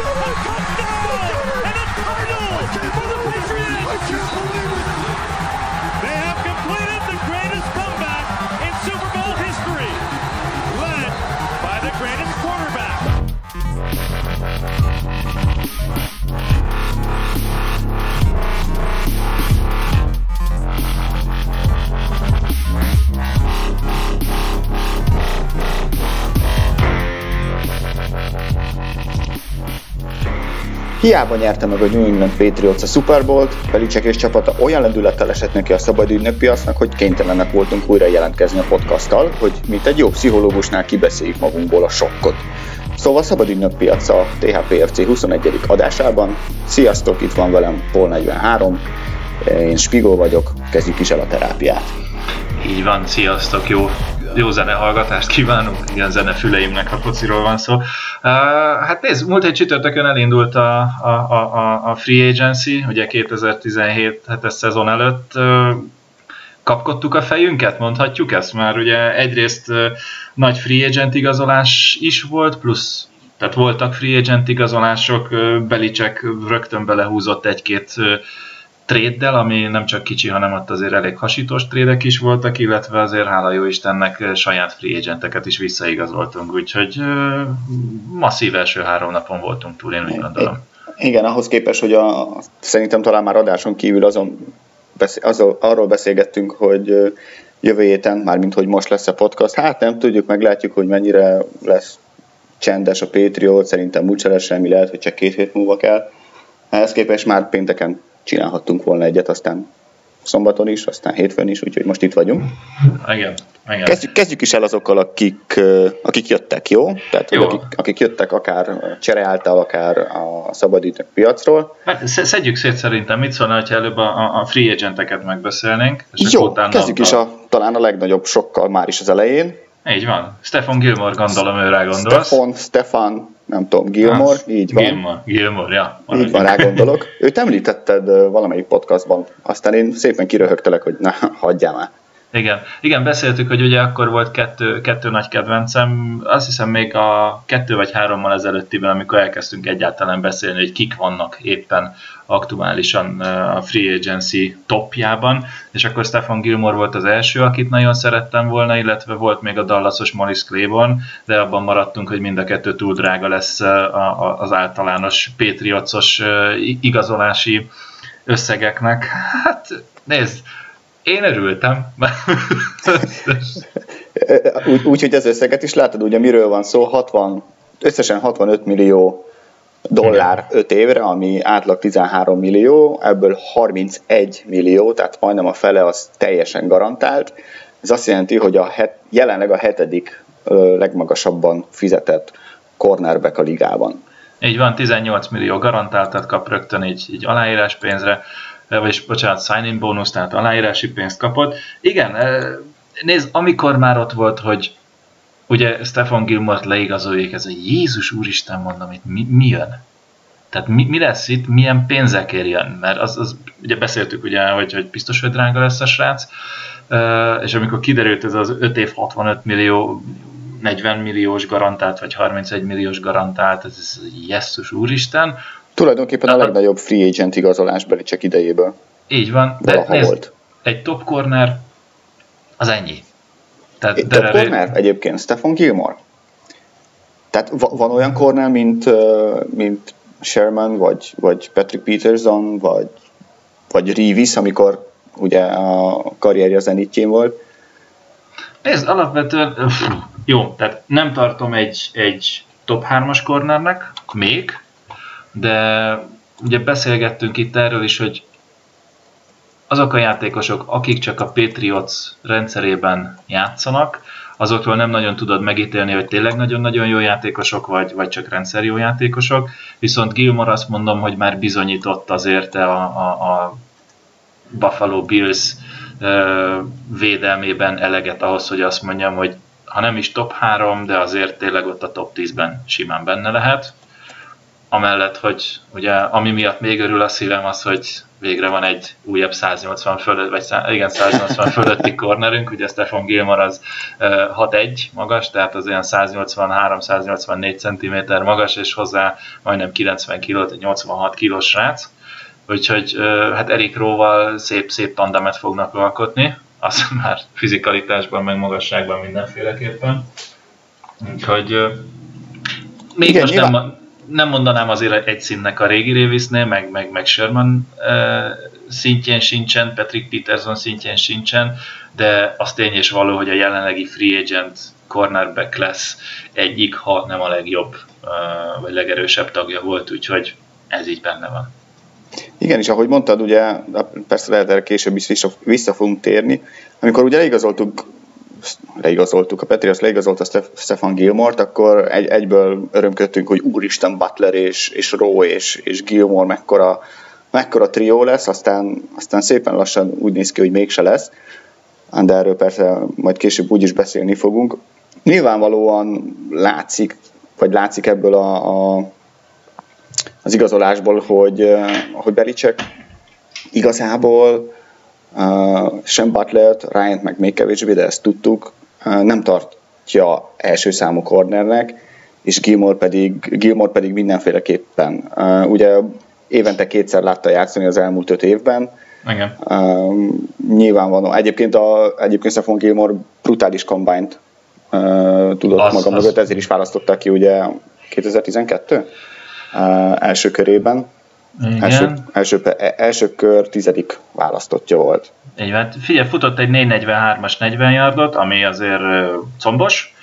Oh, my God. Hiába nyerte meg a New England Patriots a Super Bowl-t, Belicek és csapata olyan lendülettel esett neki a szabad piacnak, hogy kénytelenek voltunk újra jelentkezni a podcasttal, hogy mint egy jó pszichológusnál kibeszéljük magunkból a sokkot. Szóval szabad piac a THPFC 21. adásában. Sziasztok, itt van velem Paul 43, én Spigó vagyok, kezdjük is el a terápiát. Így van, sziasztok, jó jó zenehallgatást kívánunk, igen, zenefüleimnek, ha fociról van szó. Uh, hát nézd, múlt egy csütörtökön elindult a, a, a, a Free Agency, ugye 2017 hetes szezon előtt. Uh, kapkodtuk a fejünket, mondhatjuk ezt, már ugye egyrészt uh, nagy free agent igazolás is volt, plusz tehát voltak free agent igazolások, Belicek rögtön belehúzott egy-két tréddel, ami nem csak kicsi, hanem ott azért elég hasítós trédek is voltak, illetve azért hála jó Istennek saját free agenteket is visszaigazoltunk, úgyhogy masszív első három napon voltunk túl, én úgy gondolom. Igen, ahhoz képest, hogy a, szerintem talán már adáson kívül azon, azon, arról beszélgettünk, hogy jövő héten, mármint hogy most lesz a podcast, hát nem tudjuk, meglátjuk, hogy mennyire lesz csendes a Patriot, szerintem úgy semmi lehet, hogy csak két hét múlva kell. Ehhez képest már pénteken csinálhattunk volna egyet, aztán szombaton is, aztán hétfőn is, úgyhogy most itt vagyunk. Igen. Igen. Kezdjük, kezdjük is el azokkal, akik, akik jöttek, jó? Tehát, jó. Akik, akik jöttek akár csere által, akár a szabadítők piacról. Hát, szedjük szét szerintem, mit szólna, ha előbb a, a free agenteket megbeszélnénk. És jó, kezdjük a... is a, talán a legnagyobb sokkal már is az elején. Így van. Stefan Gilmore, gondolom őre gondolsz. Stefan, Stefan, nem tudom, Gilmore, hát, így van. Gilmore, Gilmore, ja. Így van, rá gondolok. Őt említetted valamelyik podcastban, aztán én szépen kiröhögtelek, hogy na, hagyjál már. Igen, igen, beszéltük, hogy ugye akkor volt kettő, kettő nagy kedvencem, azt hiszem még a kettő vagy hárommal ezelőttiben, amikor elkezdtünk egyáltalán beszélni, hogy kik vannak éppen aktuálisan a Free Agency topjában, és akkor Stefan Gilmore volt az első, akit nagyon szerettem volna, illetve volt még a Dallasos Morris Claiborne, de abban maradtunk, hogy mind a kettő túl drága lesz az általános Patriotsos igazolási összegeknek. Hát nézd, én örültem. úgy, úgy, hogy az összeget is látod, ugye miről van szó, 60, összesen 65 millió dollár 5 évre, ami átlag 13 millió, ebből 31 millió, tehát majdnem a fele az teljesen garantált. Ez azt jelenti, hogy a het, jelenleg a hetedik legmagasabban fizetett cornerback a ligában. Így van, 18 millió garantáltat kap rögtön így, így aláírás pénzre, vagyis bocsánat, sign-in bónusz, tehát aláírási pénzt kapott. Igen, nézd, amikor már ott volt, hogy ugye Stefan Gilmort leigazolják, ez a Jézus úristen mondom, itt mi, mi jön? Tehát mi, mi lesz itt, milyen pénzekért jön? Mert az, az ugye beszéltük ugye, hogy, hogy biztos, hogy drága lesz a srác, és amikor kiderült ez az 5 év 65 millió 40 milliós garantált, vagy 31 milliós garantált, ez, ez Jesszus úristen. Tulajdonképpen a, a legnagyobb free agent igazolás csak idejéből. Így van, de nézd, volt. egy top corner az ennyi. Tehát Top Derek... corner egyébként, Stefan Gilmore. Tehát van olyan corner, mint, mint Sherman, vagy, vagy Patrick Peterson, vagy, vagy Reeves, amikor ugye a karrierje zenitjén volt. Ez alapvetően, jó, tehát nem tartom egy, egy top 3-as cornernek, még, de ugye beszélgettünk itt erről is, hogy azok a játékosok, akik csak a Patriots rendszerében játszanak, azokról nem nagyon tudod megítélni, hogy tényleg nagyon-nagyon jó játékosok, vagy, vagy csak rendszer játékosok. Viszont Gilmore azt mondom, hogy már bizonyított azért a, a, a Buffalo Bills védelmében eleget ahhoz, hogy azt mondjam, hogy ha nem is top 3, de azért tényleg ott a top 10-ben simán benne lehet. Amellett, hogy ugye ami miatt még örül a szívem az, hogy végre van egy újabb 180 fölött, vagy igen, 180 fölötti cornerünk, ugye Stefan Gilmar az 6-1 magas, tehát az olyan 183-184 cm magas, és hozzá majdnem 90 kg, egy 86 kg srác. Úgyhogy hát Erik Róval szép-szép tandemet fognak alkotni, az már fizikalitásban, meg magasságban mindenféleképpen. Úgyhogy még Igen, most nyilván... nem, nem mondanám azért egy színnek a régi Révisznél, meg, meg, meg Sherman szintjén sincsen, Patrick Peterson szintjén sincsen, de az tény és való, hogy a jelenlegi free agent cornerback lesz egyik, ha nem a legjobb, vagy legerősebb tagja volt, úgyhogy ez így benne van. Igen, és ahogy mondtad, ugye, persze lehet erre később is vissza, vissza fogunk térni, amikor ugye leigazoltuk leigazoltuk, a Patriots leigazolta Stefan Gilmort, akkor egy, egyből örömködtünk, hogy úristen Butler és, és Rowe és, és Gilmore mekkora, mekkora trió lesz, aztán, aztán szépen lassan úgy néz ki, hogy mégse lesz, de erről persze majd később úgy is beszélni fogunk. Nyilvánvalóan látszik, vagy látszik ebből a, a az igazolásból, hogy, hogy Belicek igazából sem butler Ryan meg még kevésbé, de ezt tudtuk, nem tartja első számú cornernek, és Gilmore pedig, Gilmore pedig mindenféleképpen. Ugye évente kétszer látta játszani az elmúlt öt évben. Igen. Uh, nyilvánvaló. Egyébként, a, egyébként Stephon Gilmore brutális combine-t uh, tudott az, maga az. mögött, ezért is választották ki ugye 2012 uh, első körében. Igen. Első, első, első kör tizedik választottja volt. Így van. Figyelj, futott egy 443-as 40 yardot, ami azért combos,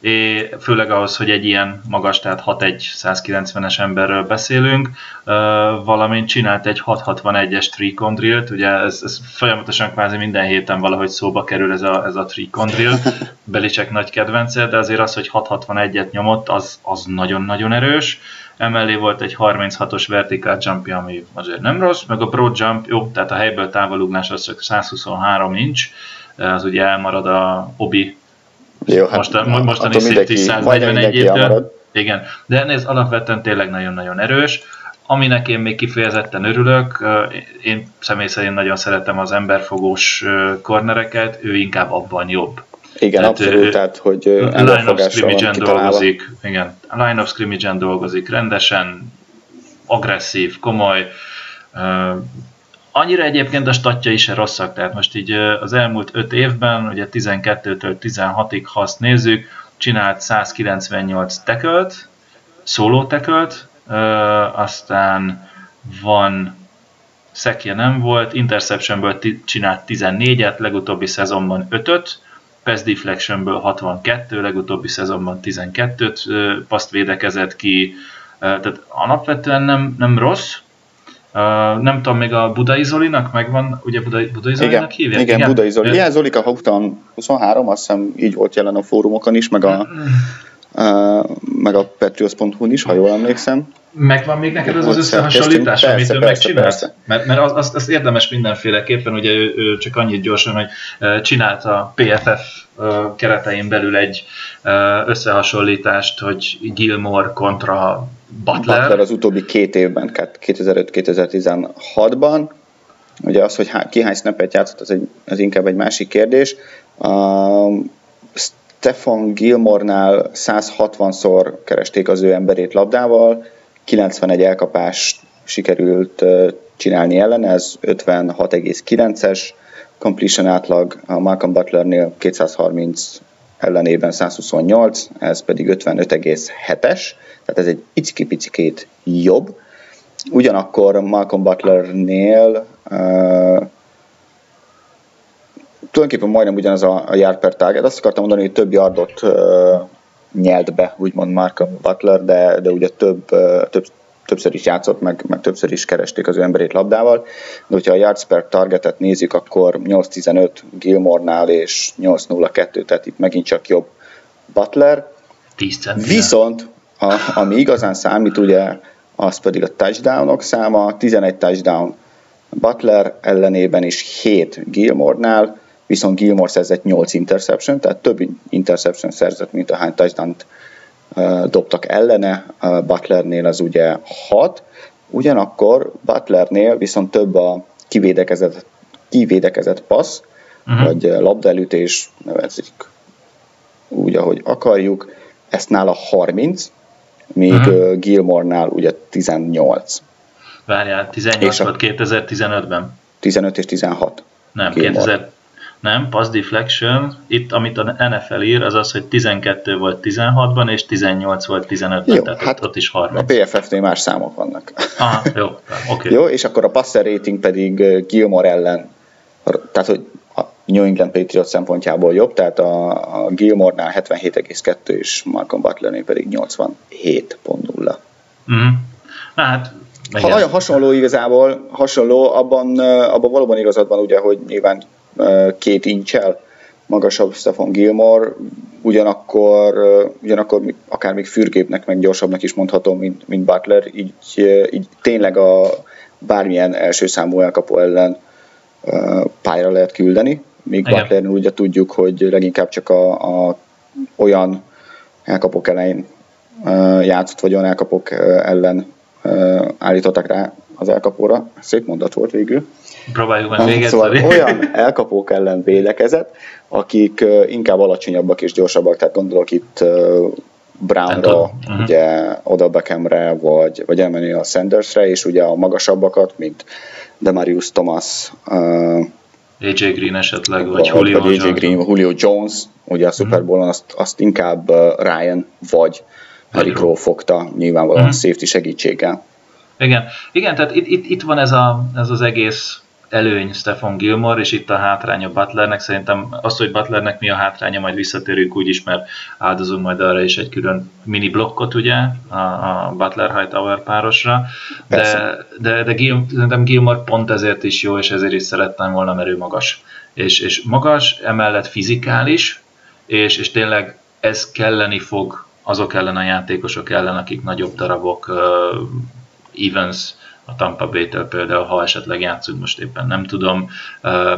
és főleg ahhoz, hogy egy ilyen magas, tehát 6-1-190-es emberről beszélünk, valamint csinált egy 661-es tricon drill-t, ugye ez, ez folyamatosan kvázi minden héten valahogy szóba kerül ez a, ez a tricon drill, Belicek nagy kedvence, de azért az, hogy 661-et nyomott, az, az nagyon-nagyon erős emellé volt egy 36-os vertical jump ami azért nem rossz, meg a broad jump, jó, tehát a helyből távolugrás az csak 123 inch, az ugye elmarad a obi jó, hát most, mostani safety 141 Igen, de nézd, alapvetően tényleg nagyon-nagyon erős. Aminek én még kifejezetten örülök, én személy szerint nagyon szeretem az emberfogós kornereket, ő inkább abban jobb. Igen, tehát, abszolút, tehát, hogy line of scrimmage dolgozik, igen, line of scrimmage dolgozik rendesen, agresszív, komoly, uh, annyira egyébként a statja is rosszak, tehát most így az elmúlt 5 évben, ugye 12-től 16-ig, ha azt nézzük, csinált 198 tekölt, szóló tekölt, uh, aztán van szekje nem volt, interceptionből csinált 14-et, legutóbbi szezonban 5-öt, pass deflectionből 62, legutóbbi szezonban 12-t paszt védekezett ki, tehát alapvetően nem, nem rossz, Uh, nem tudom, még a Budai Zolinak megvan, ugye Budai, Budai Zolinak igen, hívják? Igen, igen, Budai Zoli. Igen, Zolika Hauptan 23, azt hiszem így volt jelen a fórumokon is, meg a, meg a patriots.hu-n is, ha jól emlékszem. Megvan még neked az az összehasonlítás, persze, amit ő megcsinált? Mert, mert az, az, az érdemes mindenféleképpen, ugye ő, ő csak annyit gyorsan, hogy csinált a PFF keretein belül egy összehasonlítást, hogy Gilmore kontra Butler. Butler az utóbbi két évben, 2005-2016-ban. Ugye az, hogy ki hány snappet játszott, az, egy, az inkább egy másik kérdés. Uh, Stefan Gilmore-nál 160-szor keresték az ő emberét labdával, 91 elkapást sikerült csinálni ellen, ez 56,9-es completion átlag, a Malcolm Butlernél 230 ellenében 128, ez pedig 55,7-es, tehát ez egy iciki-picikét jobb. Ugyanakkor Malcolm Butlernél uh, tulajdonképpen majdnem ugyanaz a, a yard per target. Azt akartam mondani, hogy több yardot uh, nyelt be, úgymond Malcolm Butler, de, de ugye több, uh, több többször is játszott, meg, meg többször is keresték az ő emberét labdával, de hogyha a yards per targetet nézzük, akkor 8-15 Gilmore-nál és 8-0-2, tehát itt megint csak jobb Butler. 10 Viszont, a, ami igazán számít, ugye, az pedig a touchdownok száma, 11 touchdown Butler ellenében is 7 Gilmore-nál, viszont Gilmore szerzett 8 interception, tehát több interception szerzett, mint a hány touchdown dobtak ellene, Butlernél az ugye 6, ugyanakkor Butlernél viszont több a kivédekezett, kivédekezett passz, uh-huh. vagy labdaelütés, nevezik úgy, ahogy akarjuk, ezt nála 30, míg uh-huh. Gilmore-nál ugye 18. Várjál, 18 és volt 2015-ben? 15 és 16. Nem, 2000, nem, pass deflection, itt amit a NFL ír, az az, hogy 12 volt 16-ban, és 18 volt 15-ben, jó, tehát hát ott, is 30. A PFF-nél más számok vannak. Aha, jó, oké. Okay. jó, és akkor a passer rating pedig Gilmore ellen, tehát hogy a New England Patriots szempontjából jobb, tehát a, a Gilmore-nál 77,2 és Malcolm Butlernél pedig 87.0. Mm. Na hát ha nagyon hasonló igazából, hasonló, abban, abban valóban igazad van ugye, hogy nyilván két incsel magasabb Stefan Gilmore, ugyanakkor, ugyanakkor akár még fürgépnek, meg gyorsabbnak is mondhatom, mint, mint Butler, így, így tényleg a bármilyen első számú elkapó ellen pályára lehet küldeni, míg Butlernél ugye tudjuk, hogy leginkább csak a, a olyan elkapok ellen játszott, vagy olyan elkapok ellen állítottak rá az elkapóra. Szép mondat volt végül. Próbáljuk meg még szóval olyan elkapók ellen védekezett, akik inkább alacsonyabbak és gyorsabbak, tehát gondolok itt Brownra, uh-huh. ugye Oda Beckhamre, vagy, vagy Emmanuel Sandersre, és ugye a magasabbakat, mint Demarius Thomas, uh, AJ Green esetleg, vagy, vagy Julio vagy AJ Jones. Green, Julio Jones, ugye a Super Bowl-on azt, azt inkább Ryan vagy Eric Rowe fogta, nyilvánvalóan uh-huh. safety segítséggel. Igen, igen tehát itt, itt, itt van ez, a, ez az egész előny Stefan Gilmore, és itt a hátránya Butlernek. Szerintem azt, hogy Butlernek mi a hátránya, majd visszatérünk úgyis, mert áldozunk majd arra is egy külön mini blokkot, ugye, a, a Butler Hightower párosra. De, de, de Gil, szerintem Gilmore pont ezért is jó, és ezért is szerettem volna, mert ő magas. És, és magas, emellett fizikális, és, és tényleg ez kelleni fog azok ellen a játékosok ellen, akik nagyobb darabok, uh, Evans, a Tampa bay például, ha esetleg játszunk most éppen nem tudom,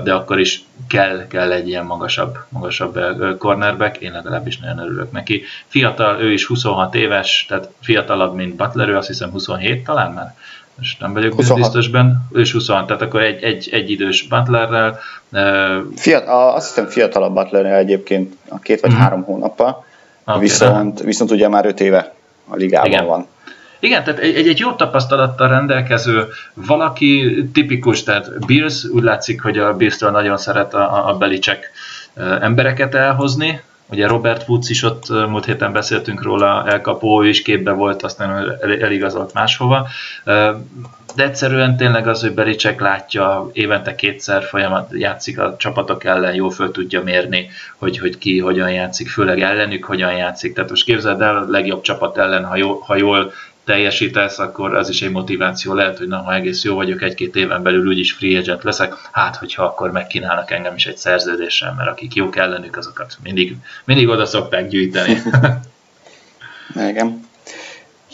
de akkor is kell, kell egy ilyen magasabb, magasabb cornerback, én legalábbis nagyon örülök neki. Fiatal, ő is 26 éves, tehát fiatalabb, mint Butler, ő azt hiszem 27 talán már, most nem vagyok 26. biztos benne, ő is 26, tehát akkor egy, egy, egy idős Butlerrel. Fiat, azt hiszem fiatalabb Butlerrel egyébként a két vagy mm. három hónappal, okay, viszont, viszont ugye már öt éve a ligában Igen. van. Igen, tehát egy, egy jó tapasztalattal rendelkező valaki tipikus, tehát Bills, úgy látszik, hogy a bills nagyon szeret a, a Belicek embereket elhozni, Ugye Robert Woods is ott múlt héten beszéltünk róla, elkapó is képbe volt, aztán eligazolt máshova. De egyszerűen tényleg az, hogy Bericek látja, évente kétszer folyamat játszik a csapatok ellen, jól föl tudja mérni, hogy, hogy ki hogyan játszik, főleg ellenük hogyan játszik. Tehát most képzeld el, a legjobb csapat ellen, ha, jól, ha jól teljesítesz, akkor az is egy motiváció lehet, hogy na, ha egész jó vagyok, egy-két éven belül úgyis free agent leszek, hát hogyha akkor megkínálnak engem is egy szerződéssel, mert akik jók ellenük, azokat mindig, mindig oda szokták gyűjteni. Igen.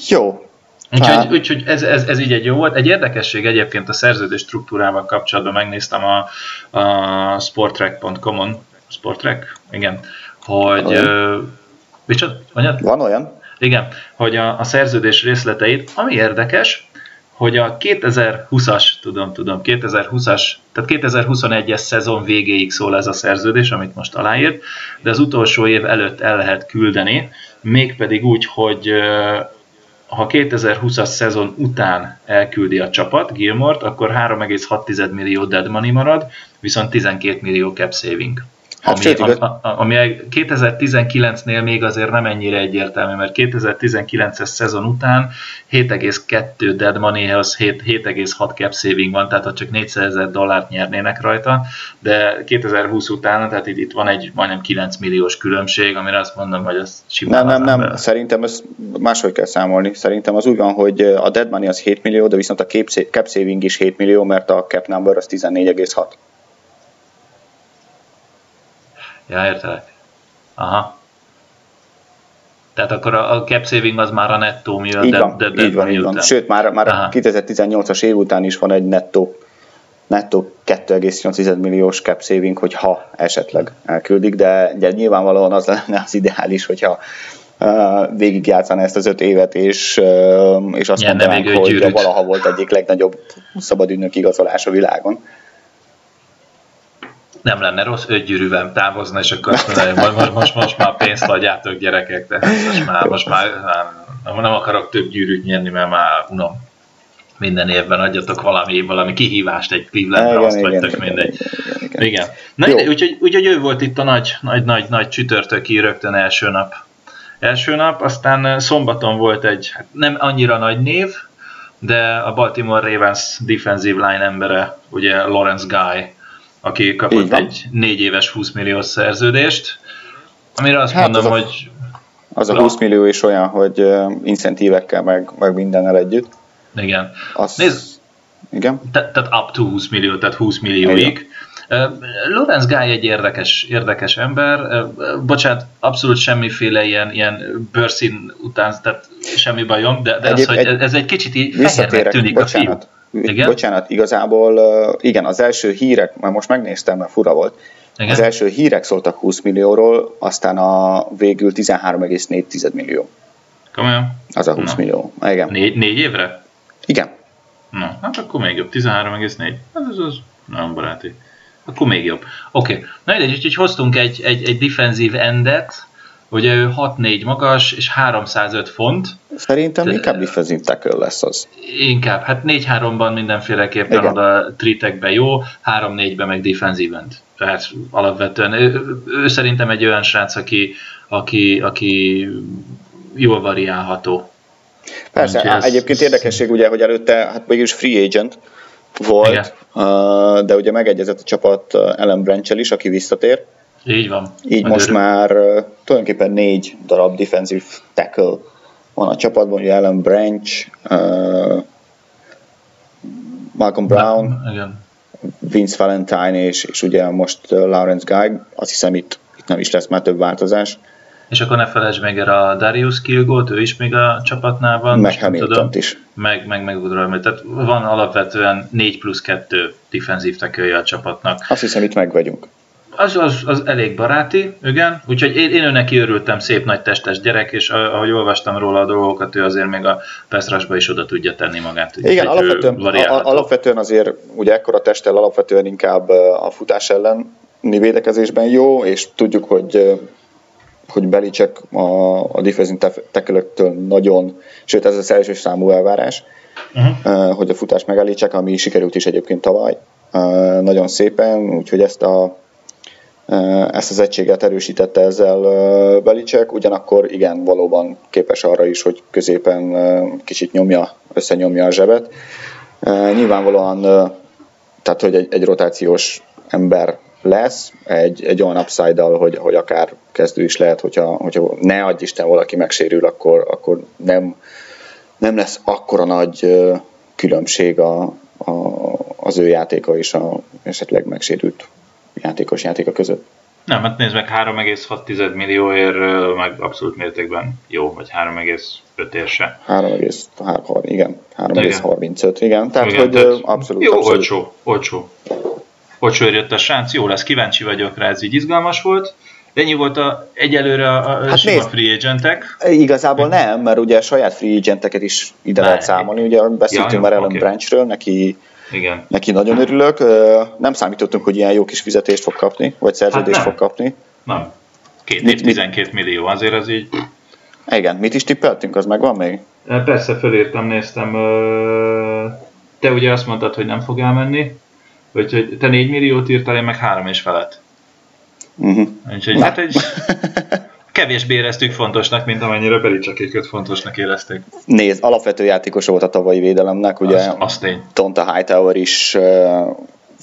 Jó. Úgyhogy, úgyhogy ez, ez, ez így egy jó volt. Egy érdekesség egyébként a szerződés struktúrával kapcsolatban megnéztem a, a sporttrack.com-on, Sporttrack? Igen, hogy... Uh, micsoda? Van olyan? Igen, hogy a, a szerződés részleteit, ami érdekes, hogy a 2020-as, tudom, tudom, 2020-as, tehát 2021-es szezon végéig szól ez a szerződés, amit most aláírt, de az utolsó év előtt el lehet küldeni, mégpedig úgy, hogy ha 2020-as szezon után elküldi a csapat Gilmort, akkor 3,6 millió dead money marad, viszont 12 millió cap saving. Hát ami, sőt, a, a, ami 2019-nél még azért nem ennyire egyértelmű, mert 2019-es szezon után 7,2 dead moneyhez 7,6 cap saving van, tehát ott csak 400 ezer dollárt nyernének rajta, de 2020 után, tehát itt, itt van egy majdnem 9 milliós különbség, amire azt mondom, hogy ez simán Nem, nem, nem, szerintem ez máshogy kell számolni. Szerintem az úgy van, hogy a dead money az 7 millió, de viszont a cap saving is 7 millió, mert a cap number az 14,6. Ja, értelek. Aha. Tehát akkor a, a cap saving az már a nettó miatt. Így van, de, de, így van, így van. Sőt, már, már a 2018-as év után is van egy nettó, nettó 2,8 milliós cap saving, hogyha esetleg elküldik, de ugye nyilvánvalóan az lenne az ideális, hogyha végigjátszani ezt az öt évet, és, és azt Nyerne mondanánk, hogy valaha volt egyik legnagyobb szabadügynök igazolás a világon. Nem lenne rossz, öt gyűrűvel távozna, és akkor azt mondani, hogy most, most, most már pénzt adjátok gyerekek, de most már, most már nem, nem akarok több gyűrűt nyerni, mert már unom. Minden évben adjatok valami, valami kihívást egy Clevelandra, azt vagy tök mindegy. igen, igen. Igen. Na, ide, úgyhogy, úgyhogy ő volt itt a nagy, nagy, nagy, nagy csütörtöki rögtön első nap. Első nap, aztán eh, szombaton volt egy hát nem annyira nagy név, de a Baltimore Ravens defensive line embere, ugye Lawrence Guy, aki kapott egy négy éves 20 milliós szerződést, amire azt Hát mondom, az a- hogy Az a Na. 20 millió is olyan, hogy ö, incentívekkel, meg, meg mindennel együtt. igen. Az, Nézd. Igen? Te- tehát up to 20 millió, tehát 20 millióig. Uh, Lorenz Guy egy érdekes, érdekes ember, uh, bocsánat, abszolút semmiféle ilyen, ilyen bőrszín után, tehát semmi bajom, de, de az, Egyéb- hogy egy- ez egy kicsit így Visszatérek, tűnik a fiú. Igen? Bocsánat, igazából igen, az első hírek, mert most megnéztem, mert fura volt. Igen? Az első hírek szóltak 20 millióról, aztán a végül 13,4 millió. Komolyan? Az a 20 Na. millió. Igen. Négy, négy évre? Igen. Na, hát akkor még jobb. 13,4. Ez az, az nagyon baráti. Akkor még jobb. Oké. Okay. Na mindegy, úgyhogy hoztunk egy, egy, egy defensív endet, ugye ő 6-4 magas és 305 font. Szerintem De- inkább defensive tackle lesz az. Inkább, hát 4-3-ban mindenféleképpen Igen. oda tritekbe jó, 3-4-ben meg defensive end. Tehát alapvetően ő, ő, szerintem egy olyan srác, aki, aki, aki jól variálható. Persze, Úgyhogy ez- egyébként érdekesség ugye, hogy előtte hát mégis free agent volt, Igen. de ugye megegyezett a csapat Ellen branch is, aki visszatér. Így van. Így Majd most már tulajdonképpen négy darab defensive tackle van a csapatban, ugye Ellen Branch, uh, Malcolm Brown, Igen. Vince Valentine és, és ugye most Lawrence Guy, azt hiszem itt, itt nem is lesz már több változás, És akkor ne felejtsd meg erre a Darius Kilgót, ő is még a csapatnál van. meg hamilton is. Meg, meg, meg Woodrow, tehát van alapvetően 4 plusz 2 defensív tekője a csapatnak. Azt hiszem itt meg vagyunk. Az, az, az elég baráti, igen. Úgyhogy én, én neki örültem, szép nagy testes gyerek, és ahogy olvastam róla a dolgokat, ő azért még a Pestrasba is oda tudja tenni magát. Igen, alapvetően, a- alapvetően azért ugye ekkora testtel alapvetően inkább a futás elleni védekezésben jó, és tudjuk, hogy hogy Belicek a, a defensive tackle nagyon, sőt ez az első számú elvárás, Uh-huh. uh, hogy a futás megállítsák, ami sikerült is egyébként tavaly nagyon szépen, úgyhogy ezt a ezt az egységet erősítette ezzel Belicek, ugyanakkor igen, valóban képes arra is, hogy középen kicsit nyomja, összenyomja a zsebet. Nyilvánvalóan, tehát hogy egy, egy rotációs ember lesz, egy, egy olyan upside hogy, hogy akár kezdő is lehet, hogyha, hogyha ne adj Isten valaki megsérül, akkor, akkor nem, nem lesz akkora nagy különbség a, a, az ő játéka és a esetleg megsérült játékos játéka között. Nem, hát nézd meg 3,6 millióért meg abszolút mértékben jó, vagy 3,5 ér se. 3,3, igen, 3,35, igen, tehát Igen, hogy tehát abszolút, Jó, abszolút. olcsó, olcsó. Olcsó jött a srác, jó lesz, kíváncsi vagyok rá, ez így izgalmas volt. Ennyi volt a, egyelőre a, a Hát sima nézd. free agentek. Igazából nem, mert ugye saját free agenteket is ide Ne. lehet számolni, ugye beszéltünk Ja, már Ellen oké. Branchről, neki, Igen. neki nagyon örülök, nem számítottunk, hogy ilyen jó kis fizetést fog kapni, vagy szerződést Hát nem. fog kapni. Nem. Két Mit- év, 12 millió, azért az így... Igen, mit is tippeltünk, az megvan még? Persze, fölírtam, néztem. Te ugye azt mondtad, hogy nem fog elmenni. Úgyhogy te 4 milliót írtál, én meg 3 és felett. Uh-huh. Úgyhogy Na. hát egy kevésbé éreztük fontosnak, mint amennyire Belicsakéket fontosnak érezték. Nézd, alapvető játékos volt a tavalyi védelemnek, ugye Az, az tény. Tonta Hightower is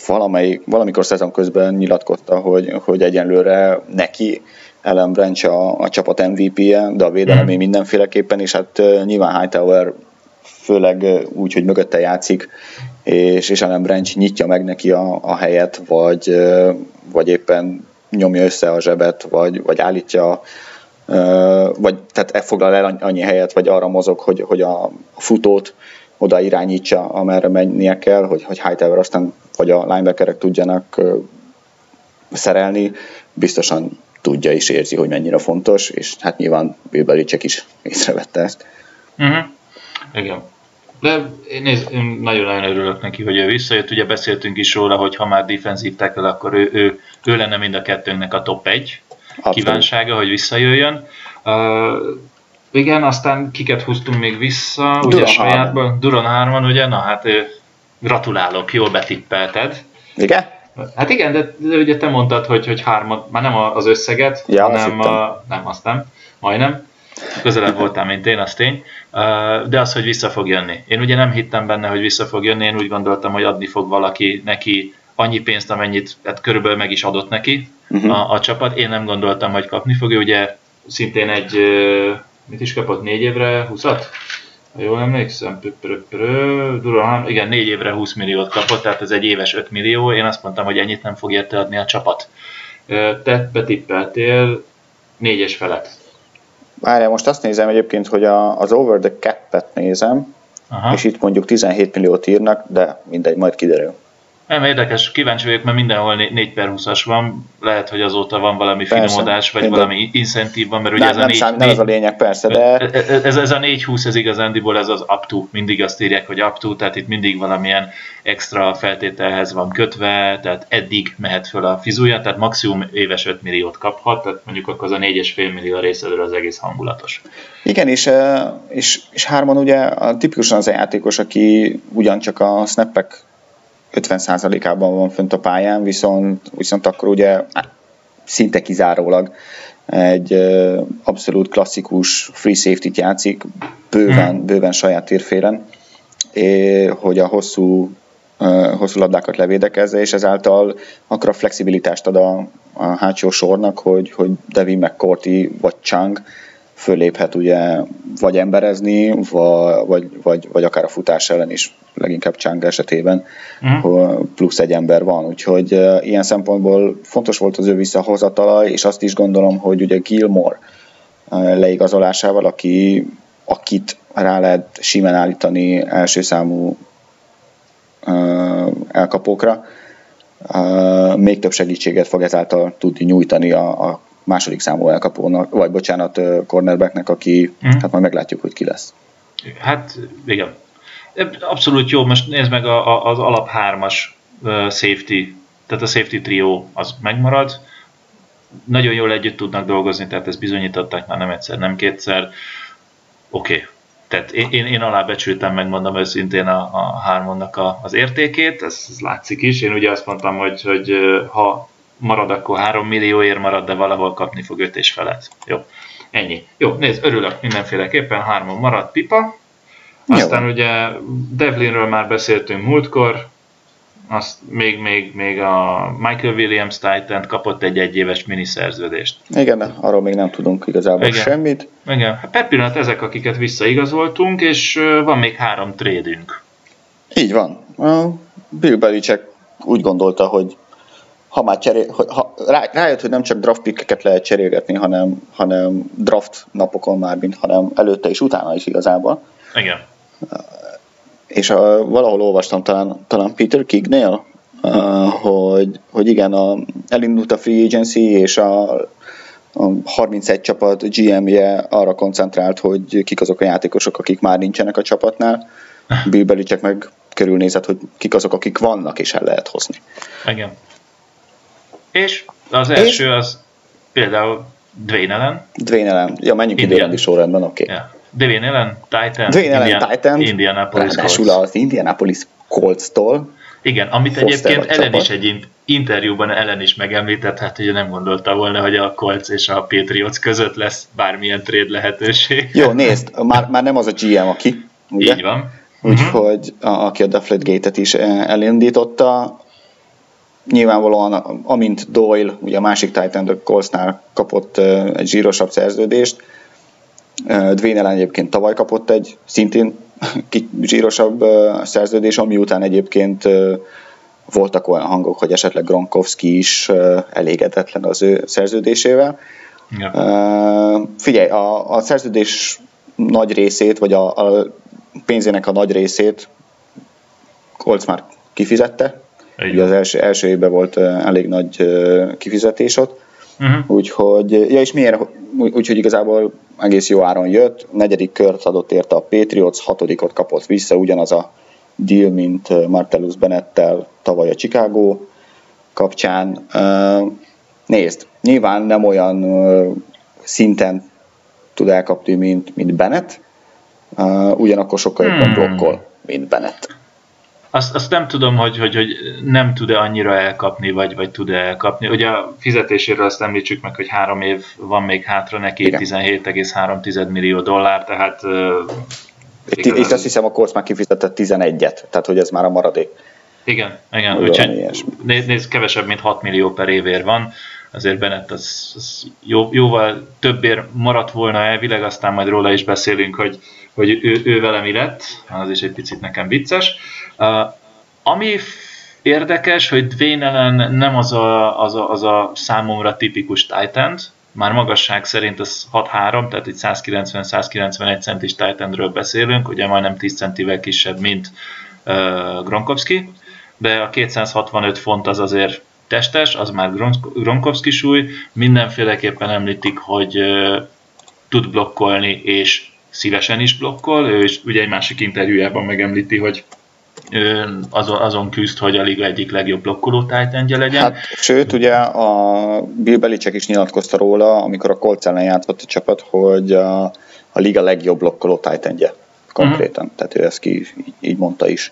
valamelyik, valamikor szezon közben nyilatkozta, hogy, hogy egyenlőre neki Ellen Branch a, a csapat MVP-je, de a védelemé Mhm. mindenféleképpen, és hát nyilván Hightower főleg úgy, hogy mögötte játszik, és, és Ellen Branch nyitja meg neki a, a helyet, vagy, vagy éppen nyomja össze a zsebet, vagy, vagy állítja vagy tehát e foglal el annyi helyet, vagy arra mozog, hogy, hogy a, futót oda irányítsa, amerre mennie kell, hogy, hogy Hightower aztán, vagy a linebackerek tudjanak szerelni, biztosan tudja és érzi, hogy mennyire fontos, és hát nyilván Bill Belichick is észrevette ezt. Uh-huh. Igen. De én, néz, én nagyon-nagyon örülök neki, hogy ő visszajött. Ugye beszéltünk is róla, hogy ha már defensív tackle, akkor ő, ő, ő lenne mind a kettőnknek a top 1 Abszolút. kívánsága, hogy visszajöjjön. Uh, igen, aztán kiket húztunk még vissza, Duron ugye sajátban, Duron 3 ugye, na hát gratulálok, jól betippelted. Igen? Hát igen, de, de ugye te mondtad, hogy, hogy hármat, már nem az összeget, ja, hanem a, nem, azt nem, majdnem, közelebb voltál, mint én, az tény, de az, hogy vissza fog jönni. Én ugye nem hittem benne, hogy vissza fog jönni, én úgy gondoltam, hogy adni fog valaki neki annyi pénzt, amennyit hát körülbelül meg is adott neki uh-huh. a, a csapat. Én nem gondoltam, hogy kapni fogja, ugye szintén egy, mit is kapott, négy évre, 20-at? Ha jól emlékszem, Durán, igen, négy évre 20 milliót kapott, tehát ez egy éves 5 millió. Én azt mondtam, hogy ennyit nem fog érte adni a csapat. Te betippeltél négyes felett. Várjál, most azt nézem egyébként, hogy a, az over the cap-et nézem, Aha. és itt mondjuk 17 milliót írnak, de mindegy, majd kiderül. Nem érdekes, kíváncsi vagyok, mert mindenhol 4 per 20-as van, lehet, hogy azóta van valami persze, finomodás, vagy minden. valami incentív van, mert ugye nem, ez a 4, nem, nem ez a lényeg, persze, de... Ez, ez a 4-20, ez igazándiból ez az up to, mindig azt írják, hogy up to, tehát itt mindig valamilyen extra feltételhez van kötve, tehát eddig mehet föl a fizúja, tehát maximum éves 5 milliót kaphat, tehát mondjuk akkor az a 4,5 millió részedről az egész hangulatos. Igen, és, és, és Hárman ugye a, tipikusan az a játékos, aki ugyancsak a snappek 50%-ában van fönt a pályán, viszont, viszont akkor ugye szinte kizárólag egy abszolút klasszikus free safety-t játszik, bőven, hmm. bőven saját térfélen, hogy a hosszú, hosszú labdákat levédekezze, és ezáltal akkor a flexibilitást ad a, a hátsó sornak, hogy, hogy Devin McCourty vagy Chang föléphet ugye vagy emberezni, vagy, vagy, vagy, akár a futás ellen is, leginkább Chang esetében uh-huh. plusz egy ember van, úgyhogy ilyen szempontból fontos volt az ő visszahozatala, és azt is gondolom, hogy ugye Gilmore leigazolásával, aki, akit rá lehet simán állítani első számú elkapókra, még több segítséget fog ezáltal tudni nyújtani a, a második számú elkapónak, vagy bocsánat, cornerbacknek, aki, mm. hát majd meglátjuk, hogy ki lesz. Hát igen. Abszolút jó, most nézd meg a, a, az alap hármas safety, tehát a safety trio az megmarad, nagyon jól együtt tudnak dolgozni, tehát ezt bizonyították már nem egyszer, nem kétszer. Oké, okay. tehát én, én, én alábecsültem, megmondom őszintén a, a hármonnak a, az értékét, ez, ez látszik is. Én ugye azt mondtam, hogy, hogy ha marad, akkor 3 millióért marad, de valahol kapni fog 5 és felett. Jó, ennyi. Jó, nézd, örülök mindenféleképpen, hárman marad pipa. Aztán Jó. ugye Devlinről már beszéltünk múltkor, azt még, még, még a Michael Williams Titan kapott egy egyéves miniszerződést. Igen, arról még nem tudunk igazából Igen. semmit. Igen, hát per pillanat ezek, akiket visszaigazoltunk, és van még három trédünk. Így van. Bill Belichick úgy gondolta, hogy ha már cserél, ha rá, rájött, hogy nem csak draft pickeket lehet cserélgetni, hanem, hanem draft napokon már, mint hanem előtte és utána is igazából. Igen. És a, valahol olvastam talán, talán Peter Kignél, hogy, hogy igen, a, elindult a free agency, és a, a 31 csapat GM-je arra koncentrált, hogy kik azok a játékosok, akik már nincsenek a csapatnál. Bill Belichick meg körülnézett, hogy kik azok, akik vannak, és el lehet hozni. Igen. És az első és? az például Dwayne Allen. Dwayne Allen. Ja, menjünk időrendi sorrendben, oké. Okay. Yeah. Dwayne Allen, Titan, Dwayne Allen, Indian, Titan, Indianapolis Colts. az Indianapolis Colts-tól. Igen, amit Foster egyébként Ellen is egy interjúban Ellen is megemlített, hát ugye nem gondolta volna, hogy a Colts és a Patriots között lesz bármilyen trade lehetőség. Jó, nézd, már, már nem az a GM, aki, ugye? Így van. Úgyhogy uh-huh. aki a Deflate Gate-et is eh, elindította, nyilvánvalóan amint Doyle, ugye a másik Titan a Coltsnál kapott egy zsírosabb szerződést, Dwayne Allen egyébként tavaly kapott egy szintén zsírosabb szerződés, ami után egyébként voltak olyan hangok, hogy esetleg Gronkowski is elégedetlen az ő szerződésével. Ja. Figyelj, a, a szerződés nagy részét, vagy a, a pénzének a nagy részét Colts már kifizette, Ugye az első, első évben volt elég nagy kifizetés ott. Uh-huh. Úgyhogy, ja és miért, úgyhogy igazából egész jó áron jött, negyedik kört adott érte a Patriots, hatodikot kapott vissza, ugyanaz a deal, mint Martellus Bennettel tavaly a Chicago kapcsán. Nézd, nyilván nem olyan szinten tud elkapni, mint, mint Bennett, ugyanakkor sokkal jobban hmm. blokkol, mint Bennett. Azt, azt nem tudom, hogy, hogy, hogy nem tud-e annyira elkapni, vagy, vagy tud-e elkapni. Ugye a fizetéséről azt említsük meg, hogy három év van még hátra neki, 17,3 millió dollár, tehát... Itt, itt azt hiszem a Colts már kifizetett 11-et, tehát hogy ez már a maradék. Igen, igen, úgyhogy nézd, nézd, kevesebb, mint 6 millió per évér van, azért Bennett az, az jó, jóval többért maradt volna elvileg, aztán majd róla is beszélünk, hogy, hogy ő, ő vele mi lett, az is egy picit nekem vicces. Uh, ami érdekes, hogy Dwayne Allen nem az a, az a, az a számomra tipikus titan már magasság szerint az 6-3, tehát egy 190-191 centis titan beszélünk, ugye majdnem 10 centivel kisebb, mint uh, Gronkowski, de a 265 font az azért testes, az már Gronkowski súly, mindenféleképpen említik, hogy uh, tud blokkolni, és szívesen is blokkol, ő is ugye egy másik interjújában megemlíti, hogy azon, azon küzd, hogy a liga egyik legjobb blokkoló tájtendje legyen. Hát, sőt, ugye a Bill Belichick is nyilatkozta róla, amikor a Colts ellen játszott a csapat, hogy a, a liga legjobb blokkoló tájtendje konkrétan. Uh-huh. Tehát ő ezt ki így, így mondta is.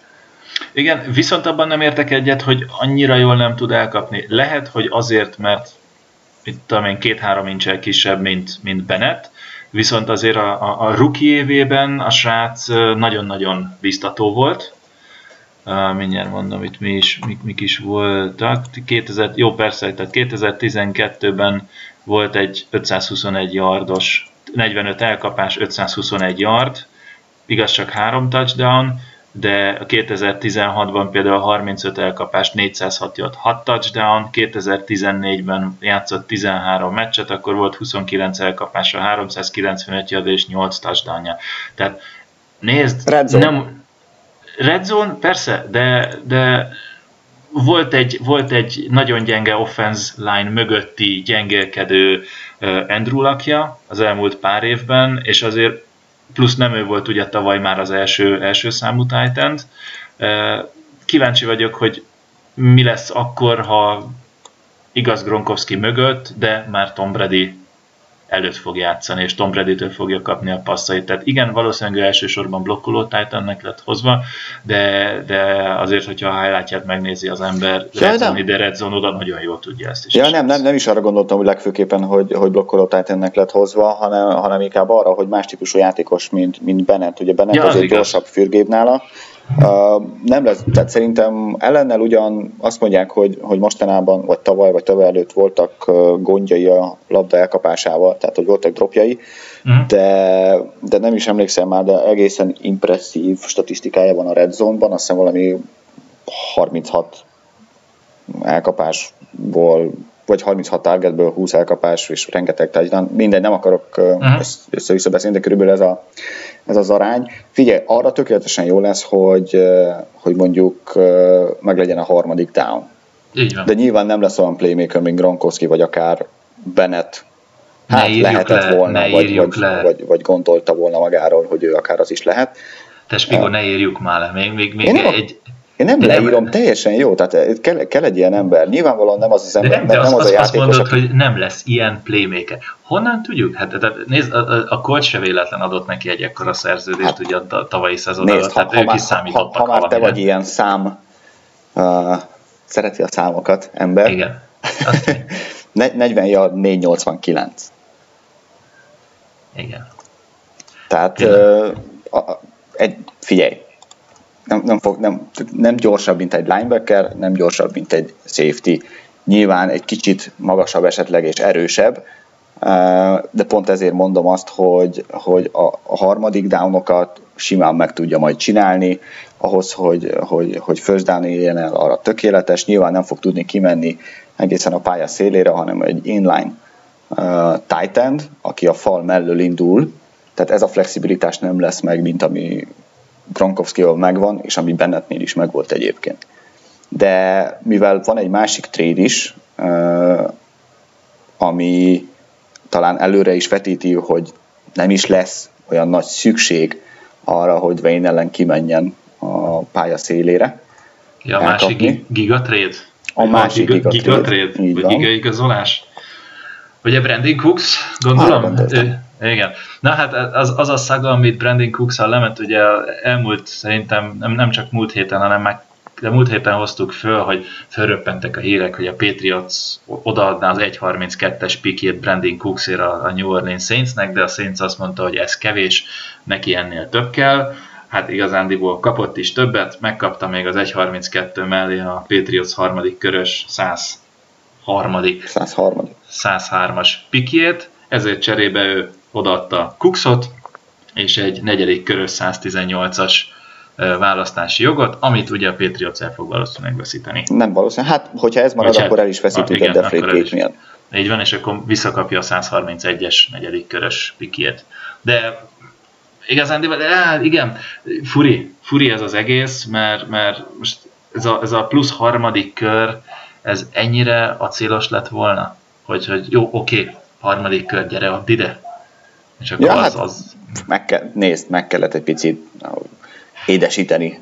Igen, viszont abban nem értek egyet, hogy annyira jól nem tud elkapni. Lehet, hogy azért, mert itt tudom én, két-három incsel kisebb, mint, mint Bennett, viszont azért a, a, a rookie évében a srác nagyon-nagyon biztató volt, Uh, mindjárt mondom, itt mi is, mik, mik is voltak. 2000, jó, persze, tehát 2012-ben volt egy 521 yardos, 45 elkapás, 521 yard, igaz csak három touchdown, de a 2016-ban például 35 elkapás, 406 yard, 6 touchdown, 2014-ben játszott 13 meccset, akkor volt 29 elkapása, 395 yard és 8 touchdownja. Tehát nézd, nem, Red Zone, persze, de, de volt egy, volt egy nagyon gyenge offense line mögötti gyengélkedő Andrew lakja az elmúlt pár évben, és azért plusz nem ő volt ugye tavaly már az első, első számú titan Kíváncsi vagyok, hogy mi lesz akkor, ha igaz Gronkowski mögött, de már Tom Brady előtt fog játszani, és Tom Brady-től fogja kapni a passzait. Tehát igen, valószínűleg elsősorban blokkoló Titannek lett hozva, de, de azért, hogyha a highlightját megnézi az ember, ja, Red Zone, ide Red Zone oda nagyon jól tudja ezt is. Ja, nem, nem, nem is arra gondoltam, hogy legfőképpen, hogy, hogy blokkoló Titannek lett hozva, hanem, hanem inkább arra, hogy más típusú játékos, mint, mint Bennett. Ugye Bennett ja, az, az egy gyorsabb fürgébb nála, Uh, nem lesz, tehát szerintem ellennel ugyan azt mondják, hogy, hogy mostanában, vagy tavaly, vagy tavaly előtt voltak gondjai a labda elkapásával, tehát hogy voltak dropjai, uh-huh. de, de nem is emlékszem már, de egészen impresszív statisztikája van a Red Zone-ban, azt hiszem valami 36 elkapásból vagy 36 targetből 20 elkapás, és rengeteg touchdown. Minden, nem akarok uh-huh. össze-vissza beszélni, de körülbelül ez, a, ez az arány. Figyelj, arra tökéletesen jó lesz, hogy, hogy mondjuk meglegyen a harmadik down. Így van. De nyilván nem lesz olyan playmaker, mint Gronkowski, vagy akár Bennett. Hát ne lehetett le, volna, vagy, vagy, le. vagy, vagy, gondolta volna magáról, hogy ő akár az is lehet. Te Spigo, uh, ne írjuk már le. Még, még, még egy, én nem leírom, nem, teljesen jó, tehát kell, kell egy ilyen ember. Nyilvánvalóan nem az az ember, de nem, de nem az, az, az a játékos, azt mondod, aki... hogy nem lesz ilyen playmaker. Honnan tudjuk? Hát, tehát nézd, a, a, a Colts se véletlen adott neki egy ekkora szerződést hát, ugye a tavalyi szezon nézd, alatt, tehát ha, ők ha, is számítottak Ha, ha már te vagy ilyen szám, uh, szereti a számokat ember. Igen. 40 yard 489. Igen. Tehát uh, egy, figyelj, nem, nem, fog, nem, nem gyorsabb, mint egy linebacker, nem gyorsabb, mint egy safety. Nyilván egy kicsit magasabb esetleg és erősebb, de pont ezért mondom azt, hogy, hogy a harmadik downokat simán meg tudja majd csinálni, ahhoz, hogy, hogy, hogy first down éljen el, arra tökéletes, nyilván nem fog tudni kimenni egészen a pálya szélére, hanem egy inline uh, tight end, aki a fal mellől indul, tehát ez a flexibilitás nem lesz meg, mint ami Gronkowski-val megvan, és ami Bennettnél is megvolt egyébként. De mivel van egy másik trade is, ami talán előre is vetíti, hogy nem is lesz olyan nagy szükség arra, hogy Wayne ellen kimenjen a pálya szélére. Ja, a másik gigatrade? A másik gigatrade. gigatrade vagy gigaigazolás? Ugye Brandon Cooks, gondolom? Ő, igen. Na hát az, az a szaga, amit Brandon cooks lement, ugye elmúlt, szerintem nem, nem csak múlt héten, hanem meg de múlt héten hoztuk föl, hogy fölröppentek a hírek, hogy a Patriots odaadná az 1.32-es pikét Brandon Cooksért a New Orleans Saintsnek, de a Saints azt mondta, hogy ez kevés, neki ennél több kell. Hát igazándiból kapott is többet, megkapta még az 1.32 mellé a Patriots harmadik körös 100 harmadik 103. 103-as pikjét, ezért cserébe ő odaadta Cooksot, és egy negyedik körös 118-as választási jogot, amit ugye a Patriots el fog valószínűleg veszíteni. Nem valószínűleg, hát hogyha ez marad, Vagy akkor el is veszítjük a deflate miatt. Így van, és akkor visszakapja a 131-es negyedik körös pikét. De igazán, de, de igen, furi, furi ez az egész, mert, mert most ez a, ez a plusz harmadik kör, ez ennyire a célos lett volna, hogy, hogy jó, oké, harmadik kör, gyere, add ide. És akkor ja, az, hát az... Meg kell, nézd, meg kellett egy picit édesíteni,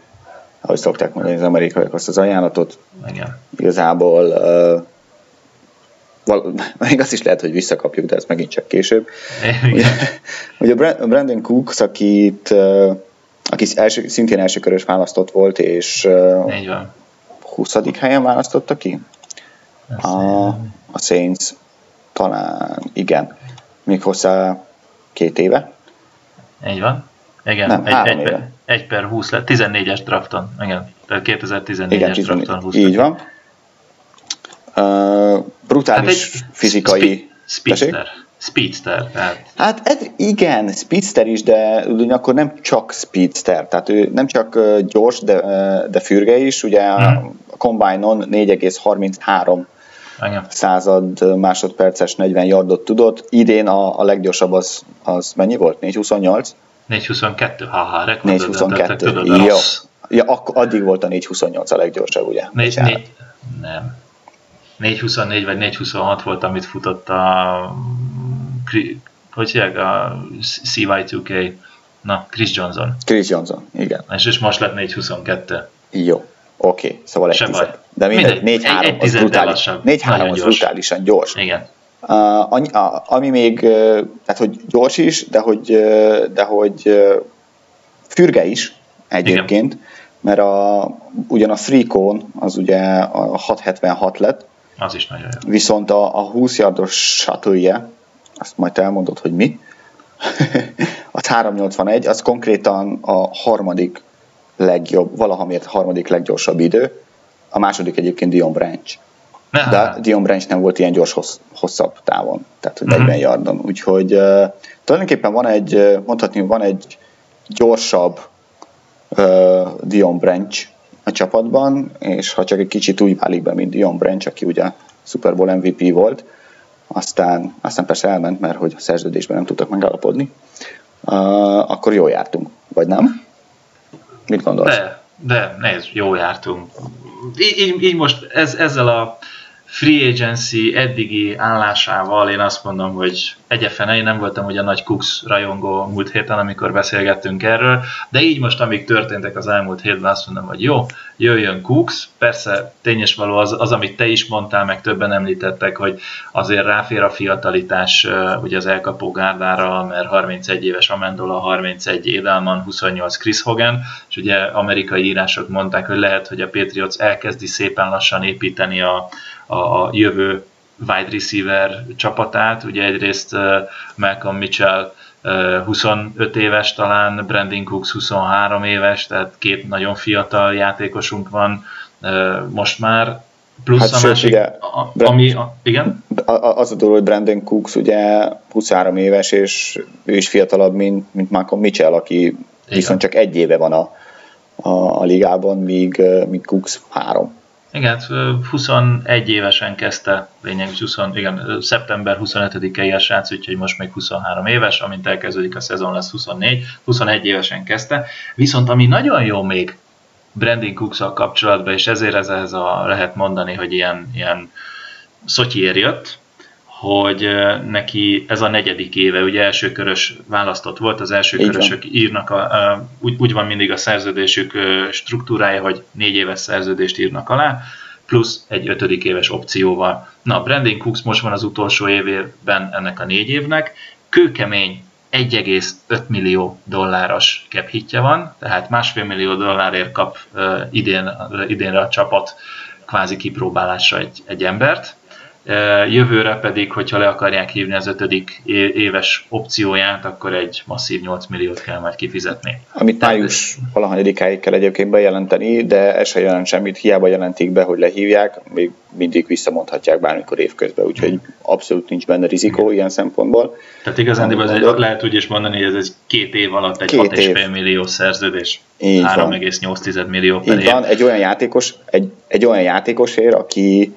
ahogy szokták mondani az amerikaiak azt az ajánlatot. Igen. Igazából uh, val- még azt is lehet, hogy visszakapjuk, de ez megint csak később. Igen. Ugye, ugye Brandon Cooks, akit, uh, aki első, szintén első körös választott volt, és uh, 20. helyen választotta ki? A, a Saints talán, igen, még hozzá két éve. Így van. Igen, Nem, egy, egy, per, egy per 20 lett, 14-es drafton, igen, tehát 2014-es igen, drafton 20 Így van. Uh, brutális hát fizikai... speedster. Speedster. Tehát. Hát ez, igen, speedster is, de akkor nem csak speedster, tehát ő nem csak gyors, de, de fürge is, ugye hmm. a Combine-on 4,33 század másodperces 40 yardot tudott. Idén a, a leggyorsabb az, az mennyi volt? 428? 422, haha, rekordot 422, tudod, jó. Ja, ak- addig volt a 428 a leggyorsabb, ugye? 4, 4, nem. 424 vagy 426 volt, amit futott a hogy hívják, a CY2K, na, Chris Johnson. Chris Johnson, igen. És, és most lett 422. Jó. Oké, okay, szóval egy tized. De mindegy, 4-3 az, brutális, 4-3 az brutálisan gyors. Igen. Uh, annyi, a, ami még, uh, tehát hogy gyors is, de hogy, uh, de hogy uh, fürge is egyébként, Igen. mert a, ugyan a Freecon az ugye a 676 lett, az is nagyon jó. Viszont a, a 20 yardos shuttle azt majd elmondod, hogy mi, az 381, az konkrétan a harmadik legjobb, valaha miért harmadik leggyorsabb idő, a második egyébként Dion Branch. De Dion Branch nem volt ilyen gyors hossz, hosszabb távon, tehát hogy 40 uh-huh. yardon. Úgyhogy uh, tulajdonképpen van egy, mondhatni, van egy gyorsabb uh, Dion Branch a csapatban, és ha csak egy kicsit úgy válik be, mint Dion Branch, aki ugye Super Bowl MVP volt, aztán, aztán persze elment, mert hogy a szerződésben nem tudtak megállapodni, uh, akkor jól jártunk, vagy nem? Mit gondolsz? De, de nézd, jól jártunk. Így, így, így most ez, ezzel a free agency eddigi állásával én azt mondom, hogy egyefene, én nem voltam ugye nagy Cooks rajongó múlt héten, amikor beszélgettünk erről, de így most, amik történtek az elmúlt hétben, azt mondom, hogy jó, jöjjön Cooks, persze tényes való az, az, amit te is mondtál, meg többen említettek, hogy azért ráfér a fiatalitás ugye az elkapó gárdára, mert 31 éves Amendola, 31 Edelman, 28 Chris Hogan, és ugye amerikai írások mondták, hogy lehet, hogy a Patriots elkezdi szépen lassan építeni a, a jövő wide receiver csapatát. Ugye egyrészt Malcolm Mitchell 25 éves talán, Brandon Cooks 23 éves, tehát két nagyon fiatal játékosunk van most már. Plusz hát a másik, ugye, a, ami, a, igen? Az a dolog, hogy Brandon Cooks ugye 23 éves, és ő is fiatalabb, mint, mint Malcolm Mitchell, aki igen. viszont csak egy éve van a, a, a ligában, míg, míg Cooks három. Igen, 21 hát, évesen kezdte, lényegében 20, igen, szeptember 25-i a srác, úgyhogy most még 23 éves, amint elkezdődik a szezon lesz 24, 21 évesen kezdte. Viszont ami nagyon jó még Brandon cooks kapcsolatban, és ezért ez, ez a, lehet mondani, hogy ilyen, ilyen szotyiér jött, hogy neki ez a negyedik éve, ugye első körös választott volt, az első Így körösök van. írnak, a, a, úgy, úgy van mindig a szerződésük struktúrája, hogy négy éves szerződést írnak alá, plusz egy ötödik éves opcióval. Na, Brandon Cooks most van az utolsó évében ennek a négy évnek, kőkemény 1,5 millió dolláros cap hitje van, tehát másfél millió dollárért kap uh, idén, idénre a csapat kvázi kipróbálásra egy, egy embert, Jövőre pedig, hogyha le akarják hívni az ötödik éves opcióját, akkor egy masszív 8 milliót kell majd kifizetni. Amit május valahanyadikáig kell egyébként bejelenteni, de ez se jelent semmit, hiába jelentik be, hogy lehívják, még mindig visszamondhatják bármikor évközben, úgyhogy abszolút nincs benne rizikó ilyen szempontból. Tehát igazán az egy, lehet úgy is mondani, hogy ez egy két év alatt egy 6,5 millió szerződés. 3,8 millió per Így év. van, egy olyan játékos, egy, egy olyan játékosért, aki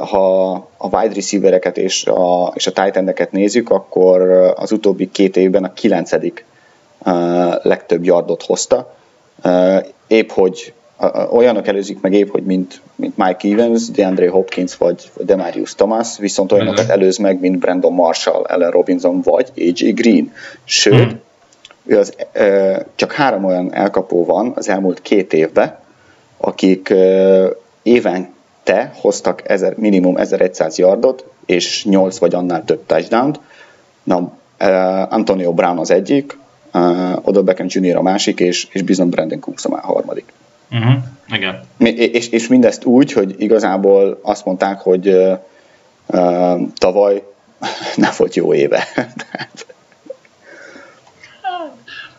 ha a wide receivereket és a, és a tight endeket nézzük, akkor az utóbbi két évben a kilencedik legtöbb yardot hozta. Épp hogy olyanok előzik meg épp, hogy mint, mint Mike Evans, DeAndre Hopkins vagy Demarius Thomas, viszont olyanokat uh-huh. előz meg, mint Brandon Marshall, Allen Robinson vagy AJ Green. Sőt, uh-huh. ő az, csak három olyan elkapó van az elmúlt két évben, akik éven te hoztak ezer, minimum 1100 yardot, és 8 vagy annál több touchdown-t. Na, uh, Antonio Brown az egyik, uh, Odell Beckham Jr. a másik, és, és bizony Brandon Cooks a harmadik. Uh-huh. Igen. És, és mindezt úgy, hogy igazából azt mondták, hogy uh, uh, tavaly nem volt jó éve.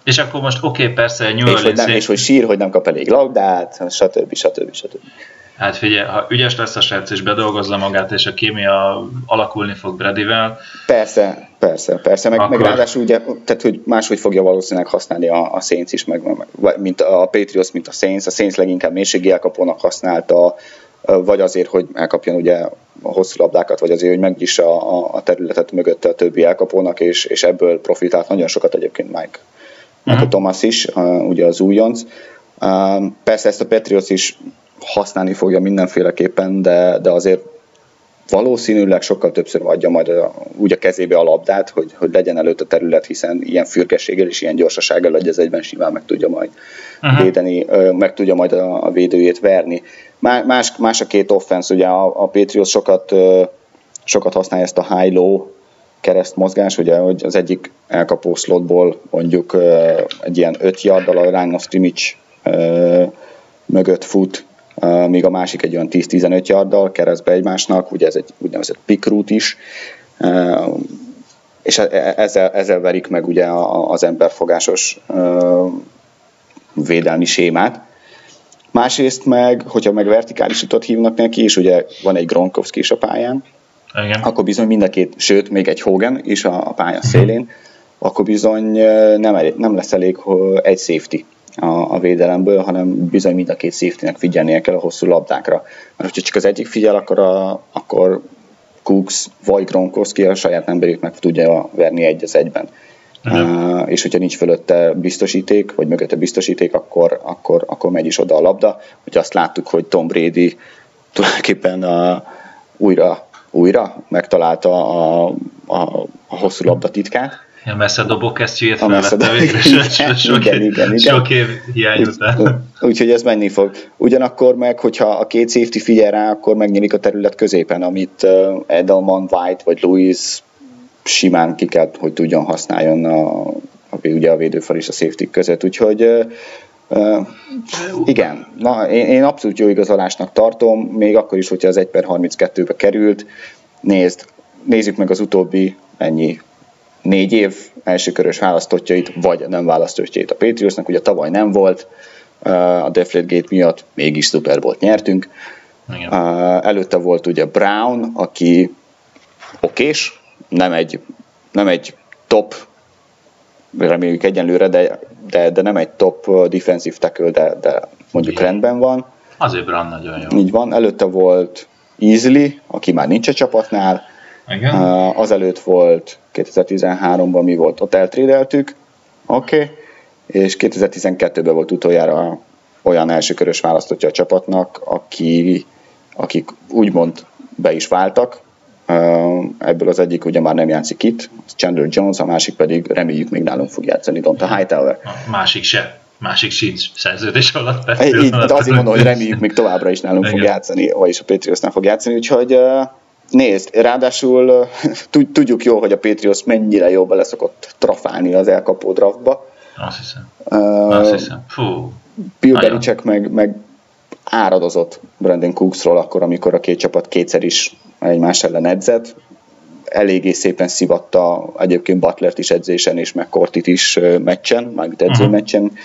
és akkor most oké, okay, persze, New és hogy, nem, és hogy sír, hogy nem kap elég labdát, stb. stb. stb. Hát figyelj, ha ügyes lesz a srác és bedolgozza magát, és a kémia alakulni fog Bradyvel. Persze, persze, persze, meg, akkor... meg ráadásul ugye, tehát hogy máshogy fogja valószínűleg használni a, a Saints is, meg, meg, mint a Patriots, mint a Saints. A Saints leginkább mélységi elkapónak használta, vagy azért, hogy elkapjon ugye a hosszú labdákat, vagy azért, hogy megnyissa a, a területet mögötte a többi elkapónak, és, és ebből profitált nagyon sokat egyébként Mike, Mike uh-huh. Thomas is, ugye az újonc. Persze ezt a Patriots is használni fogja mindenféleképpen, de, de azért valószínűleg sokkal többször adja majd a, úgy a kezébe a labdát, hogy, hogy legyen előtt a terület, hiszen ilyen fürgességgel és ilyen gyorsasággal hogy ez egyben simán meg tudja majd uh-huh. védeni, meg tudja majd a, a védőjét verni. Más, más a két offense, ugye a, a Patriots sokat, sokat használja ezt a high-low kereszt mozgás, ugye, hogy az egyik elkapó slotból mondjuk egy ilyen 5 yarddal a line of scrimmage mögött fut, míg a másik egy olyan 10-15 yarddal keresztbe egymásnak, ugye ez egy úgynevezett pick route is, és e, e, ezzel, ezzel verik meg ugye az emberfogásos védelmi sémát. Másrészt meg, hogyha meg vertikális utat hívnak neki, és ugye van egy Gronkowski is a pályán, Igen. akkor bizony mind a két, sőt, még egy Hogan is a, a pálya szélén, akkor bizony nem, elég, nem lesz elég egy safety a, a védelemből, hanem bizony mind a két safety figyelnie kell a hosszú labdákra. Mert hogyha csak az egyik figyel, akkor, a, akkor Cooks vagy Gronkowski a saját emberét meg tudja verni egy az egyben. Uh, és hogyha nincs fölötte biztosíték, vagy mögötte biztosíték, akkor, akkor, akkor megy is oda a labda. Hogy azt láttuk, hogy Tom Brady tulajdonképpen a, újra, újra megtalálta a, a, a hosszú labda titkát, a messze dobó kesztyűjét felvette végre, sok, igen, igen, igen. sok év hiány után. Úgyhogy ez menni fog. Ugyanakkor meg, hogyha a két safety figyel rá, akkor megnyílik a terület középen, amit Edelman, White vagy Louis simán ki kell, hogy tudjon használjon a, a, ugye a védőfal és a safety között. Úgyhogy Uh, igen, na, én, én abszolút jó igazolásnak tartom, még akkor is, hogyha az 1 per 32-be került. Nézd, nézzük meg az utóbbi ennyi négy év elsőkörös választottjait, vagy nem választottjait a Patriotsnak, ugye tavaly nem volt, a Deflategate miatt mégis Super Bowl nyertünk. Igen. Előtte volt ugye Brown, aki okés, nem egy, nem egy top, reméljük egyenlőre, de, de, de nem egy top defensive tackle, de, de mondjuk Igen. rendben van. Azért Brown nagyon jó. Így van, előtte volt Easily, aki már nincs a csapatnál, igen. Azelőtt volt 2013-ban mi volt, ott eltrédeltük, oké, okay. és 2012-ben volt utoljára olyan elsőkörös választottja a csapatnak, aki, akik úgymond be is váltak, Ebből az egyik ugye már nem játszik itt, Chandler Jones, a másik pedig reméljük még nálunk fog játszani, Donta Hightower. A másik se másik sincs szerződés alatt. Így, de azért mondom, hogy reméljük még továbbra is nálunk Igen. fog játszani, vagyis a Patriots nem fog játszani, úgyhogy nézd, ráadásul tudjuk jó, hogy a Patriots mennyire jó bele szokott trafálni az elkapó draftba. Azt hiszem. Uh, Azt hiszem. Fú. Bill Belichick meg, meg áradozott Brandon Cooksról akkor, amikor a két csapat kétszer is egymás ellen edzett. Eléggé szépen szivatta egyébként Butlert is edzésen, és meg Kortit is meccsen, mármint edzőmeccsen. Uh-huh.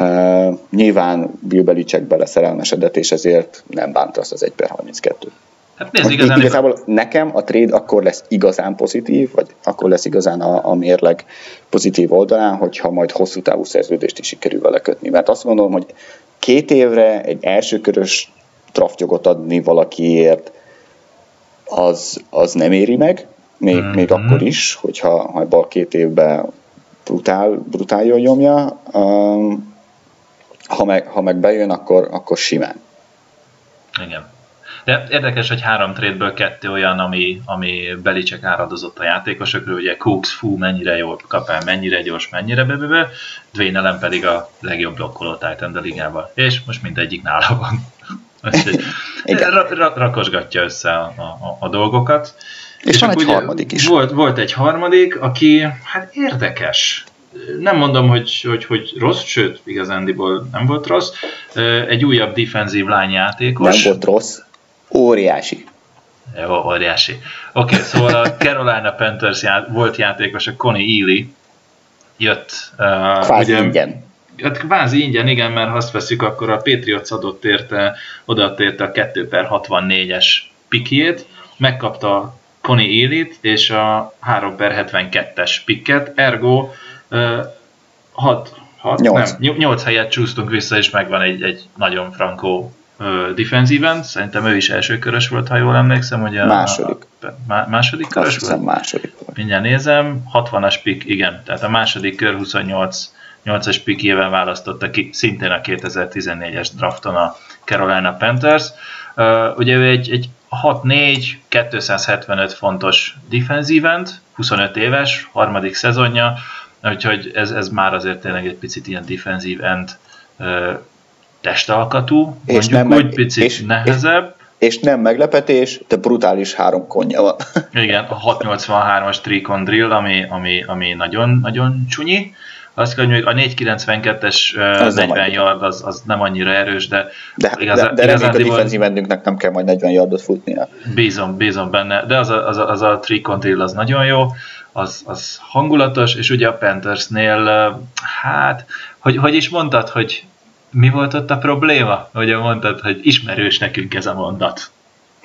Uh, nyilván Bill Belichick beleszerelmesedett, és ezért nem bánta azt az 1 per 32 Hát nézd, igazán igazából nekem a trade akkor lesz igazán pozitív, vagy akkor lesz igazán a, a mérleg pozitív oldalán, hogyha majd hosszú távú szerződést is sikerül vele kötni. Mert azt gondolom, hogy két évre egy elsőkörös draftjogot adni valakiért, az, az nem éri meg, még, mm-hmm. még akkor is, hogyha ha bal két évben brutál, brutál jól nyomja. Um, ha, meg, ha meg bejön, akkor, akkor simán. Igen. De érdekes, hogy három trade kettő olyan, ami, ami Belicek áradozott a játékosokról, ugye Cooks, fú, mennyire jól kap el, mennyire gyors, mennyire bebebe, Dwayne Allen pedig a legjobb blokkoló Titan a ligában. És most mindegyik nála van. ra- ra- rakosgatja össze a, a, a dolgokat. És, és van egy harmadik is. Volt, volt egy harmadik, aki hát érdekes. Nem mondom, hogy, hogy, hogy rossz, sőt, igazándiból nem volt rossz. Egy újabb defensív lányjátékos. Nem volt rossz. Óriási. Jó, óriási. Oké, okay, szóval a Carolina Panthers já- volt játékos, a Connie Ely jött. Uh, kvázi ugye, ingyen. Hát kvázi ingyen, igen, mert ha azt veszük, akkor a Patriots adott érte, odaadta érte a 2 per 64-es pikjét, megkapta Connie Ely-t és a 3 per 72-es pikket, ergo uh, 6, 6 8. nem, 8 helyet csúsztunk vissza, és megvan egy, egy nagyon frankó defensíven, szerintem ő is első körös volt, ha jól emlékszem, ugye második. A, a, második körös Azt volt? második volt. Mindjárt nézem, 60-as pick, igen, tehát a második kör 28 8-as pikjével választotta ki szintén a 2014-es drafton a Carolina Panthers. Uh, ugye ő egy, egy 6-4, 275 fontos defensívent, 25 éves, harmadik szezonja, úgyhogy ez, ez már azért tényleg egy picit ilyen defensív end uh, testalkatú, és mondjuk nem úgy meg, picit és, nehezebb. És, és nem meglepetés, de brutális három konja van. Igen, a 683-as Tricon Drill, ami, ami, ami nagyon, nagyon csúnyi. Azt kell, hogy a 492-es az 40 yard az, az nem annyira erős, de de, igaz, de, de reméljük a defensív endünknek nem kell majd 40 yardot futnia. Bízom, bízom benne, de az a, az a, az a Tricon Drill az nagyon jó, az, az hangulatos, és ugye a Panthersnél, hát, hogy, hogy is mondtad, hogy mi volt ott a probléma? Ugye mondtad, hogy ismerős nekünk ez a mondat.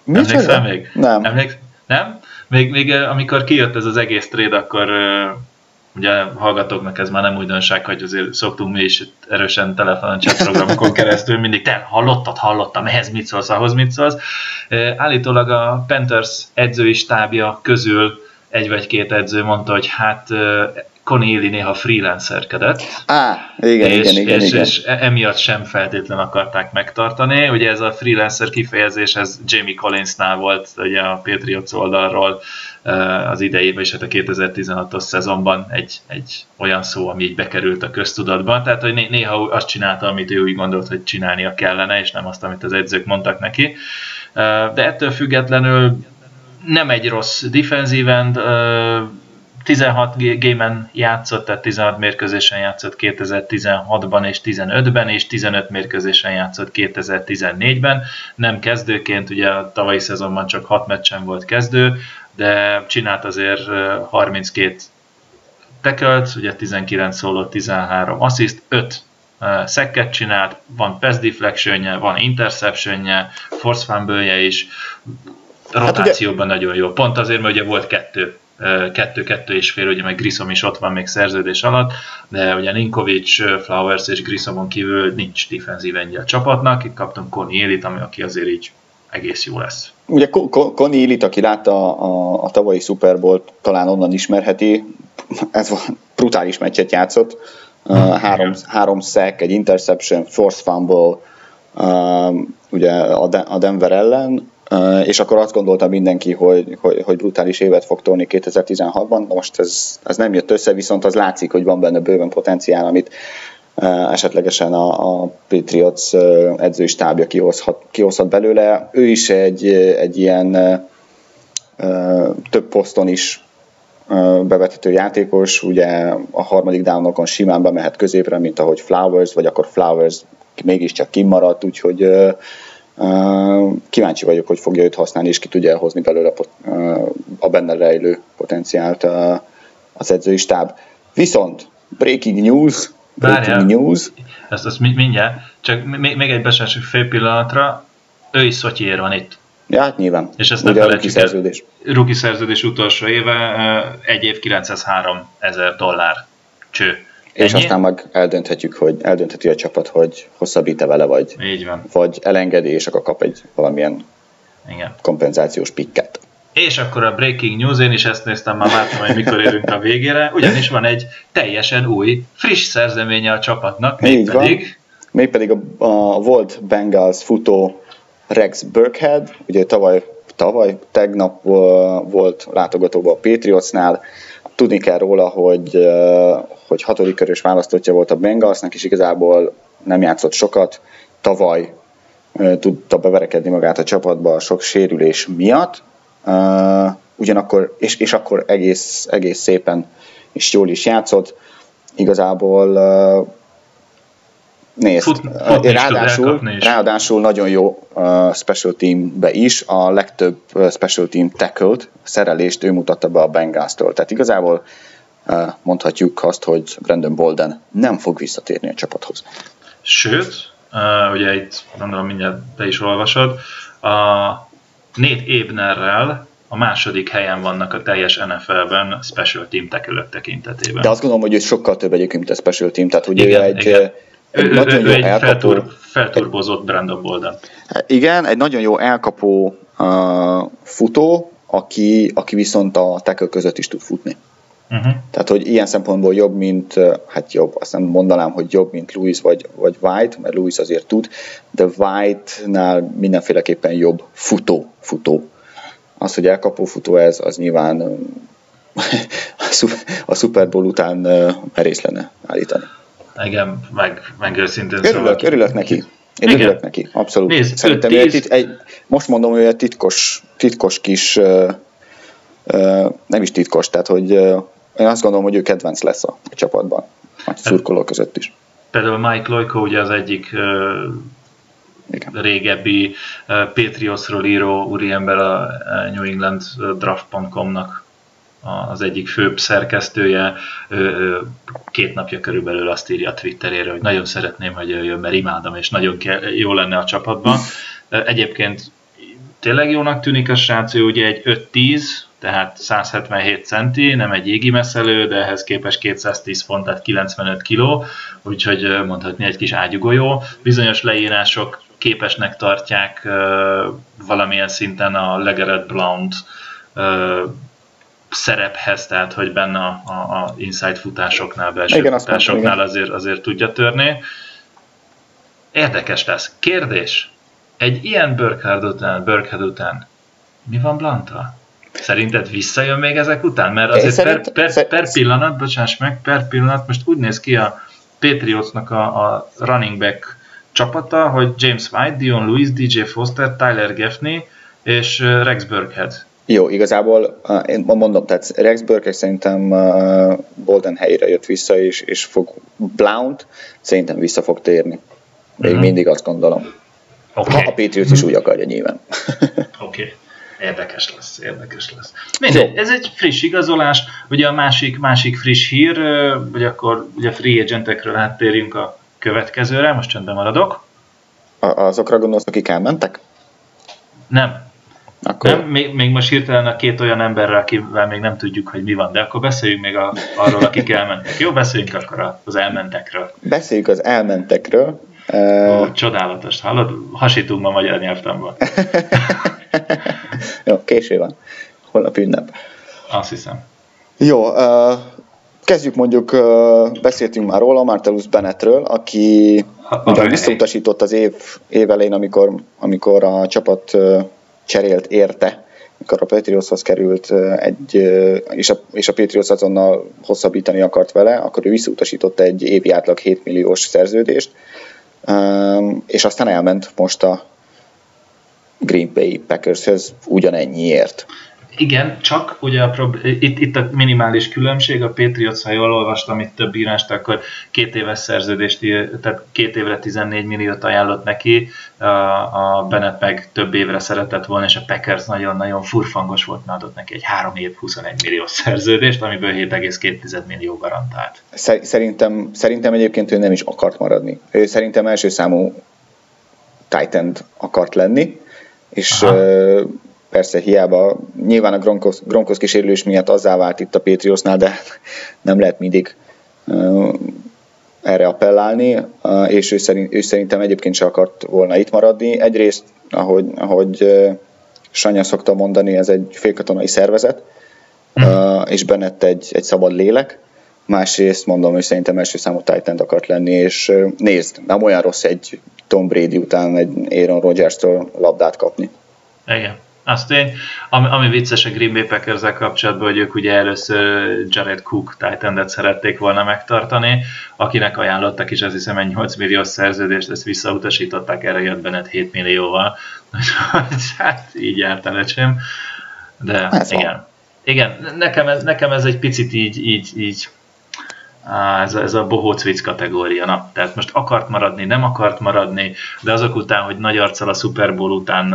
Mi Emlékszel még? Nem. Emléksz? Nem? Még, még eh, amikor kijött ez az egész trade, akkor uh, ugye hallgatóknak ez már nem újdonság, hogy azért szoktunk mi is erősen telefonon chatprogramokon keresztül mindig, te hallottad, hallottam, ehhez mit szólsz, ahhoz mit szólsz. Uh, állítólag a Panthers edzői stábja közül egy vagy két edző mondta, hogy hát Connie néha freelancerkedett. Á, igen, és, igen, igen, és, igen. és emiatt sem feltétlen akarták megtartani. Ugye ez a freelancer kifejezés, ez Jamie Collinsnál volt ugye a Patriots oldalról eh, az idejében, és hát a 2016-os szezonban egy, egy olyan szó, ami így bekerült a köztudatban. Tehát, hogy néha azt csinálta, amit ő úgy gondolt, hogy csinálnia kellene, és nem azt, amit az edzők mondtak neki. Eh, de ettől függetlenül nem egy rossz defensíven, 16 gémen játszott, tehát 16 mérkőzésen játszott 2016-ban és 15-ben, és 15 mérkőzésen játszott 2014-ben. Nem kezdőként, ugye a tavalyi szezonban csak 6 meccsen volt kezdő, de csinált azért 32 tekölt, ugye 19 szóló, 13 assziszt, 5 szekket csinált, van pass deflectionje, van interceptionje, force fumble is, rotációban hát ugye... nagyon jó. Pont azért, mert ugye volt kettő kettő-kettő és fél, ugye meg Grissom is ott van még szerződés alatt, de ugye Ninkovic, Flowers és Grissomon kívül nincs defenzív ennyi a csapatnak, itt kaptunk Connie Elit, ami aki azért így egész jó lesz. Ugye Connie Elit, aki látta a, a tavalyi Super Bowl, talán onnan ismerheti, ez brutális meccset játszott, uh, három, három sack, egy interception, force fumble, uh, ugye a, De- a Denver ellen, és akkor azt gondolta mindenki, hogy, hogy, hogy brutális évet fog tolni 2016-ban, most ez, ez nem jött össze, viszont az látszik, hogy van benne bőven potenciál, amit esetlegesen a, a Patriots edzői stábja kihozhat, kihozhat belőle. Ő is egy, egy ilyen több poszton is bevethető játékos, ugye a harmadik downokon simán bemehet középre, mint ahogy Flowers, vagy akkor Flowers mégiscsak kimaradt, úgyhogy kíváncsi vagyok, hogy fogja őt használni, és ki tudja hozni belőle a benne rejlő potenciált az edzői stáb. Viszont breaking news, breaking Várjál, news. Ezt, ezt mindjárt, csak még, még egy besássuk fél pillanatra, ő is Szotyiér van itt. Ja, hát nyilván. És ezt nem felejtjük szerződés. Ruki szerződés utolsó éve, egy év 903 ezer dollár cső. És Ennyi? aztán meg eldönthetjük, hogy eldöntheti a csapat, hogy hosszabbít-e vele, vagy, Így van. vagy elengedi, és akkor kap egy valamilyen Igen. kompenzációs pikket. És akkor a Breaking News, én is ezt néztem, már vártam, hogy mikor érünk a végére, ugyanis van egy teljesen új, friss szerzeménye a csapatnak, mégpedig... Még mégpedig a, a volt Bengals futó Rex Burkhead, ugye tavaly, tavaly tegnap volt látogatóban a Patriotsnál, tudni kell róla, hogy, hogy hatodik körös választottja volt a Bengalsnak, és igazából nem játszott sokat. Tavaly tudta beverekedni magát a csapatba a sok sérülés miatt, ugyanakkor, és, és akkor egész, egész szépen és jól is játszott. Igazából Nézd, Fut, ráadásul, ráadásul nagyon jó uh, special teambe is, a legtöbb uh, special team tackle szerelést ő mutatta be a Bengals-tól. Tehát igazából uh, mondhatjuk azt, hogy Brandon Bolden nem fog visszatérni a csapathoz. Sőt, uh, ugye itt gondolom mindjárt te is olvasod, a Nate Ebnerrel a második helyen vannak a teljes NFL-ben special team tackle tekintetében. De azt gondolom, hogy ő sokkal több egyébként, mint a special team, tehát hogy igen, ő egy, igen egy ő, nagyon ő, jó egy elkapó, feltur, felturbozott Brandon Bolden. Igen, egy nagyon jó elkapó uh, futó, aki, aki viszont a tackle között is tud futni. Uh-huh. Tehát, hogy ilyen szempontból jobb, mint, hát jobb, azt nem mondanám, hogy jobb, mint Louis vagy, vagy White, mert Louis azért tud, de White-nál mindenféleképpen jobb futó, futó. Az, hogy elkapó futó ez, az nyilván a Super Bowl után merész lenne állítani. Igen, meg, meg őszintén örülök, szóval... Örülök neki. Én Igen. örülök neki, abszolút. Nézd, Szerintem 5, egy, egy, most mondom, hogy egy titkos, titkos kis, uh, uh, nem is titkos, tehát hogy uh, én azt gondolom, hogy ő kedvenc lesz a, a csapatban, a hát- szurkolók között is. Például Mike Loiko ugye az egyik uh, Igen. régebbi uh, Patriotsról író úriember a New England Draft.com-nak az egyik főbb szerkesztője, két napja körülbelül azt írja a Twitterére, hogy nagyon szeretném, hogy jöjjön, mert imádom, és nagyon jó lenne a csapatban. Egyébként tényleg jónak tűnik a srác, ő ugye egy 5-10, tehát 177 centi, nem egy égi meszelő, de ehhez képest 210 font, tehát 95 kiló, úgyhogy mondhatni egy kis ágyugolyó. Bizonyos leírások képesnek tartják valamilyen szinten a Legered Blount szerephez, tehát hogy benne a, a, a inside futásoknál, belső igen, futásoknál mondtam, azért, azért tudja törni. Érdekes lesz. Kérdés. Egy ilyen Burkhead után, Burkhead után mi van Blanta? Szerinted visszajön még ezek után? Mert azért szerint, per, per, per, per pillanat, bocsáss meg, per pillanat, most úgy néz ki a Patriotsnak a, a running back csapata, hogy James White, Dion Lewis, DJ Foster, Tyler Gaffney és Rex Burkhead. Jó, igazából én mondom, tehát Rex Burke szerintem Bolden helyére jött vissza, és, és fog Blount szerintem vissza fog térni. Még uh-huh. mindig azt gondolom. Okay. Ha a Patriots is úgy akarja nyilván. Oké. Okay. Érdekes lesz, érdekes lesz. Mindegy, ez egy friss igazolás, ugye a másik, másik friss hír, hogy akkor ugye free agentekről áttérjünk a következőre, most csendben maradok. A, azokra gondolsz, akik elmentek? Nem, akkor... Nem, még, még most hirtelen a két olyan emberrel, akivel még nem tudjuk, hogy mi van, de akkor beszéljünk még a, arról, akik elmentek. Jó, beszéljünk akkor az elmentekről. Beszéljük az elmentekről. Ó, csodálatos, hallod? Hasítunk ma magyar nyelvtanban. Jó, késő van. Holnap ünnep. Azt hiszem. Jó, uh, kezdjük mondjuk, uh, beszéltünk már róla, Martellus Bennettről, aki ugyan visszautasított az év, év elején, amikor, amikor a csapat uh, cserélt érte, mikor a Patriotshoz került egy, és a, és a Patriots azonnal hosszabbítani akart vele, akkor ő visszautasította egy évi átlag 7 milliós szerződést, és aztán elment most a Green Bay Packershez ugyanennyiért. Igen, csak ugye a prob- itt, itt a minimális különbség, a Patriots, ha jól olvastam itt több írást, akkor két éves szerződést, tehát két évre 14 milliót ajánlott neki, a Bennett meg több évre szeretett volna, és a Packers nagyon-nagyon furfangos volt, mert adott neki egy 3 év 21 millió szerződést, amiből 7,2 millió garantált. Szerintem, szerintem egyébként ő nem is akart maradni. Ő szerintem első számú Titan akart lenni, és Aha persze hiába, nyilván a Gronkos, Gronkos kísérlés miatt azzá vált itt a Patriotsnál, de nem lehet mindig erre appellálni, és ő, szerint, ő szerintem egyébként se akart volna itt maradni. Egyrészt, ahogy, ahogy Sanya szokta mondani, ez egy félkatonai szervezet, mm. és Bennett egy, egy szabad lélek, másrészt mondom, hogy szerintem első számú titan akart lenni, és nézd, nem olyan rossz egy Tom Brady után egy Aaron Rodgers-től labdát kapni. Igen. Azt én, ami, ami vicces a Green Bay packers kapcsolatban, hogy ők ugye először Jared Cook titan szerették volna megtartani, akinek ajánlottak is azt hiszem egy 8 milliós szerződést, ezt visszautasították, erre jött Bennett 7 millióval. hát így járt el De ez igen. Van. Igen, nekem ez, nekem ez egy picit így, így, így ez, ez a bohóc vicc kategória. Na, tehát most akart maradni, nem akart maradni, de azok után, hogy nagy arccal a Super Bowl után,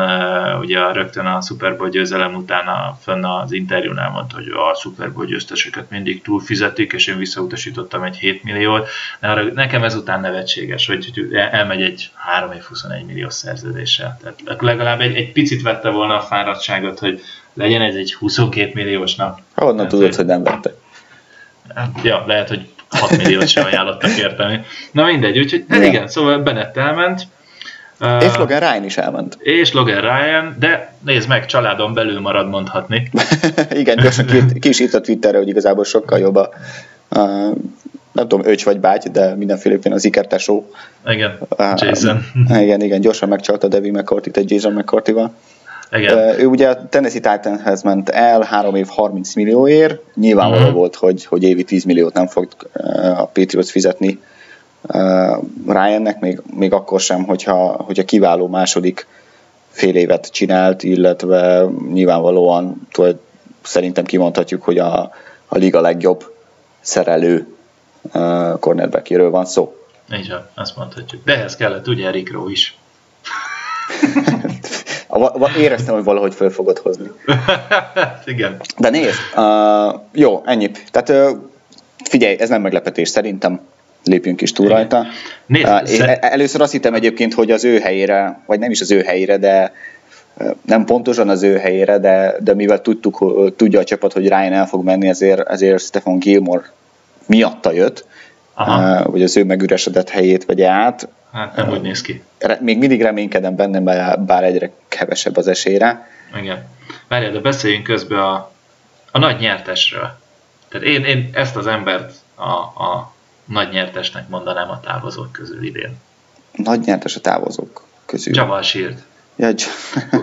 ugye rögtön a Super Bowl győzelem után a, fönn az interjún elmondta, hogy a Super Bowl győzteseket mindig túlfizetik, és én visszautasítottam egy 7 milliót. Nekem ezután nevetséges, hogy elmegy egy 3 év 21 millió szerződéssel. Tehát legalább egy, egy picit vette volna a fáradtságot, hogy legyen ez egy 22 milliós nap. Honnan tudod, hogy nem vette? Ja, lehet, hogy 6 milliót sem ajánlottak érteni. Na mindegy, úgyhogy hát igen, szóval Bennett elment. És Logan Ryan is elment. És Logan Ryan, de nézd meg, családon belül marad mondhatni. igen, gyorsan ki, ki is írt a Twitterre, hogy igazából sokkal jobb a, a nem tudom, öcs vagy báty, de mindenféleképpen az ikertesó. Igen, Jason. Uh, igen, igen, gyorsan megcsalta Devi McCourty-t egy Jason McCourty-val. Igen. Ő ugye a Tennessee Titanhez ment el 3 év 30 millióért, nyilvánvaló uh-huh. volt, hogy, hogy évi 10 milliót nem fog a Patriots fizetni Ryannek, még, még akkor sem, hogyha, hogyha kiváló második fél évet csinált, illetve nyilvánvalóan tudod, szerintem kimondhatjuk, hogy a, a liga legjobb szerelő uh, cornerbackéről van szó. Így van, azt mondhatjuk. De ehhez kellett ugye Rick Rowe is. Éreztem, hogy valahogy föl fogod hozni. Igen. De nézd, uh, jó, ennyi. Tehát uh, figyelj, ez nem meglepetés szerintem. Lépjünk is túl rajta. Nézd, uh, szer- először azt hittem egyébként, hogy az ő helyére, vagy nem is az ő helyére, de nem pontosan az ő helyére, de, de mivel tudtuk, tudja a csapat, hogy Ryan el fog menni, ezért, ezért Stefan Gilmore miatta jött, Aha. vagy az ő megüresedett helyét vegye át. Hát nem úgy néz ki. Még mindig reménykedem benne, bár egyre kevesebb az esélyre. Igen. Várjál, de beszéljünk közben a, a nagy nyertesről. Tehát én, én ezt az embert a, a nagy nyertesnek mondanám a távozók közül idén. Nagy nyertes a távozók közül. Jabal Shield. Ja,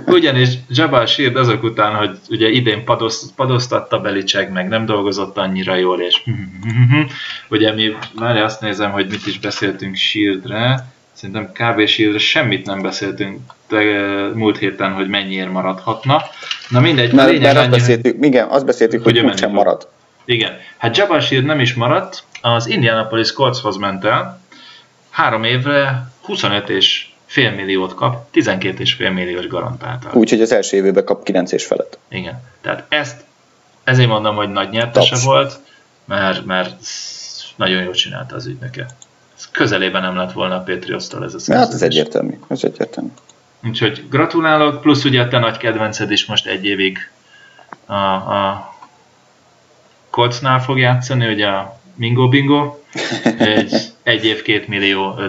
Ugyanis Jabal Shield azok után, hogy ugye idén padosz, padoztatta Belicek, meg nem dolgozott annyira jól, és ugye mi már azt nézem, hogy mit is beszéltünk Shieldre, szerintem kb. Shieldre semmit nem beszéltünk de, múlt héten, hogy mennyiért maradhatna. Na mindegy, mert, lényeg annyi, azt beszéltük, igen, azt beszéltük, hogy, hogy sem marad. Igen, hát Jabal Shield nem is maradt, az Indianapolis Coltshoz ment el, három évre 25 és fél milliót kap, 12 és fél milliós garantáltal. Úgyhogy az első évben kap 9 és felett. Igen. Tehát ezt, ezért mondom, hogy nagy nyertese Taps. volt, mert, mert nagyon jól csinálta az ügynöke. Ez közelében nem lett volna a Patriots-tól ez a szerződés. Hát ez egyértelmű, ez egyértelmű. Úgyhogy gratulálok, plusz ugye a te nagy kedvenced is most egy évig a, a Coltsnál fog játszani, ugye a Mingo Bingo. Egy egy év két millió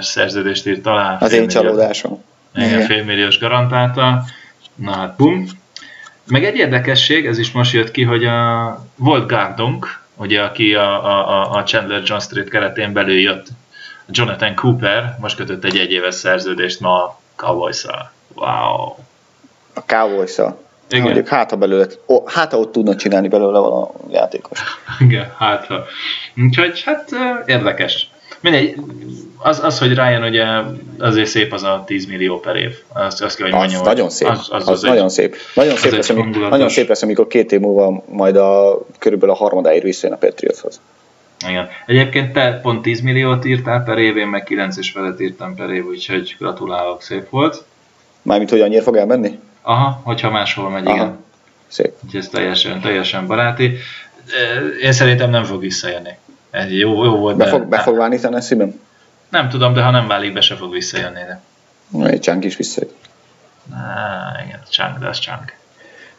szerződést írt alá. Az én csalódásom. Igen, félmilliós garantálta. Na hát, bum. Meg egy érdekesség, ez is most jött ki, hogy a, volt Gardonk, ugye, aki a, a, a Chandler John Street keretén belül jött, Jonathan Cooper, most kötött egy egyéves szerződést ma a cowboys -szal. Wow! a cowboys igen. Mondjuk hát, ha belőle, ó, hát, ha ott tudna csinálni belőle a játékos. Igen, hát ha. Úgyhogy hát érdekes. Mindegy, az, az, hogy Ryan ugye azért szép az a 10 millió per év. Azt, azt kell, hogy mondjam, az nagyon szép. Az, az, az, az nagyon egy, szép. Nagyon szép, lesz, amikor, nagyon szép lesz, amikor két év múlva majd a, körülbelül a harmadáért visszajön a Patriotshoz. Igen. Egyébként te pont 10 milliót írtál per év, én meg 9 és felet írtam per év, úgyhogy gratulálok, szép volt. Mármint, hogy annyira fog elmenni? Aha, hogyha máshol megy, Aha. igen. Szép. Úgyhogy ez teljesen, teljesen baráti. Én szerintem nem fog visszajönni. Egy jó, jó volt, be fog, be fog válni Tennessee-ben? Nem tudom, de ha nem válik be, se fog visszajönni. De. Egy csánk is visszajön. Á, igen, csánk, de az csánk.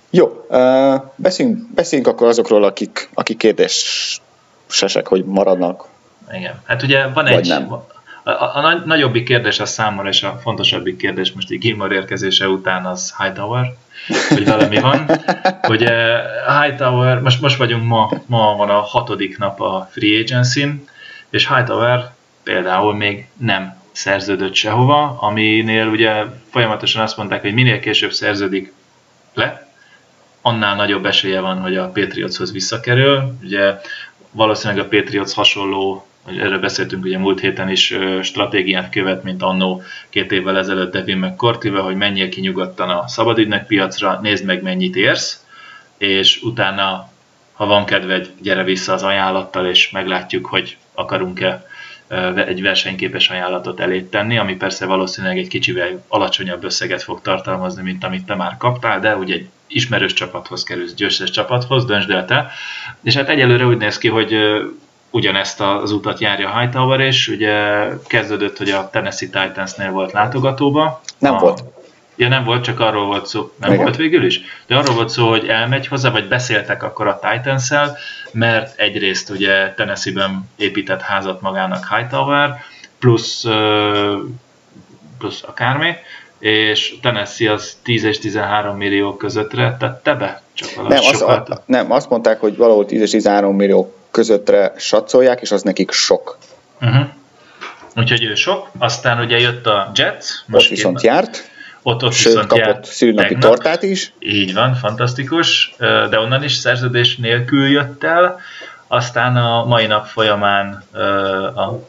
Jó, uh, beszéljünk, beszéljünk akkor azokról, akik, akik kérdésesek, hogy maradnak. Igen, hát ugye van egy, nem. A, a, a nagyobbik kérdés a számomra, és a fontosabbik kérdés most így Gilmore érkezése után az Hightower, hogy valami van. Ugye Hightower, most, most vagyunk ma, ma van a hatodik nap a Free Agency-n, és Hightower például még nem szerződött sehova, aminél ugye folyamatosan azt mondták, hogy minél később szerződik le, annál nagyobb esélye van, hogy a Patriotshoz visszakerül. Ugye valószínűleg a Patriots hasonló erről beszéltünk ugye múlt héten is stratégiát követ, mint annó két évvel ezelőtt Devin McCourtivel, hogy menjél ki nyugodtan a szabadügynek piacra, nézd meg mennyit érsz, és utána, ha van kedved, gyere vissza az ajánlattal, és meglátjuk, hogy akarunk-e egy versenyképes ajánlatot elét tenni, ami persze valószínűleg egy kicsivel alacsonyabb összeget fog tartalmazni, mint amit te már kaptál, de ugye egy ismerős csapathoz kerülsz, győztes csapathoz, döntsd el te. És hát egyelőre úgy néz ki, hogy ugyanezt az utat járja Hightower, és ugye kezdődött, hogy a Tennessee Titansnél volt látogatóba. Nem a, volt. Ja, nem volt, csak arról volt szó. Nem Igen. volt végül is? De arról volt szó, hogy elmegy hozzá, vagy beszéltek akkor a titans mert egyrészt ugye Tennessee-ben épített házat magának Hightower, plusz, plusz akármi, és Tennessee az 10 és 13 millió közöttre tette be? Csak nem, azt, nem, azt mondták, hogy valahol 10 és 13 millió közöttre satszolják, és az nekik sok. Uh-huh. Úgyhogy ő sok, aztán ugye jött a Jets. Most ott viszont járt. Ott, ott Sőt, kapott járt szülnapi tegnap. tortát is. Így van, fantasztikus, de onnan is szerződés nélkül jött el. Aztán a mai nap folyamán a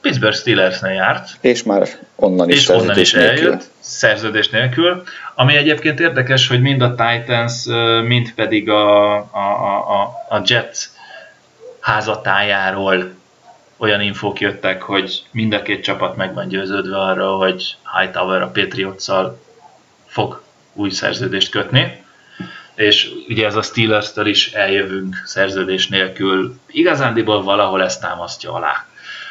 Pittsburgh Steelersnél járt. És már onnan is, és onnan is eljött, nélkül. szerződés nélkül. Ami egyébként érdekes, hogy mind a Titans, mind pedig a, a, a, a Jets házatájáról olyan infók jöttek, hogy mind a két csapat meg van győződve arra, hogy Hightower a patriots fog új szerződést kötni, és ugye ez a Steelers-től is eljövünk szerződés nélkül. Igazándiból valahol ezt támasztja alá.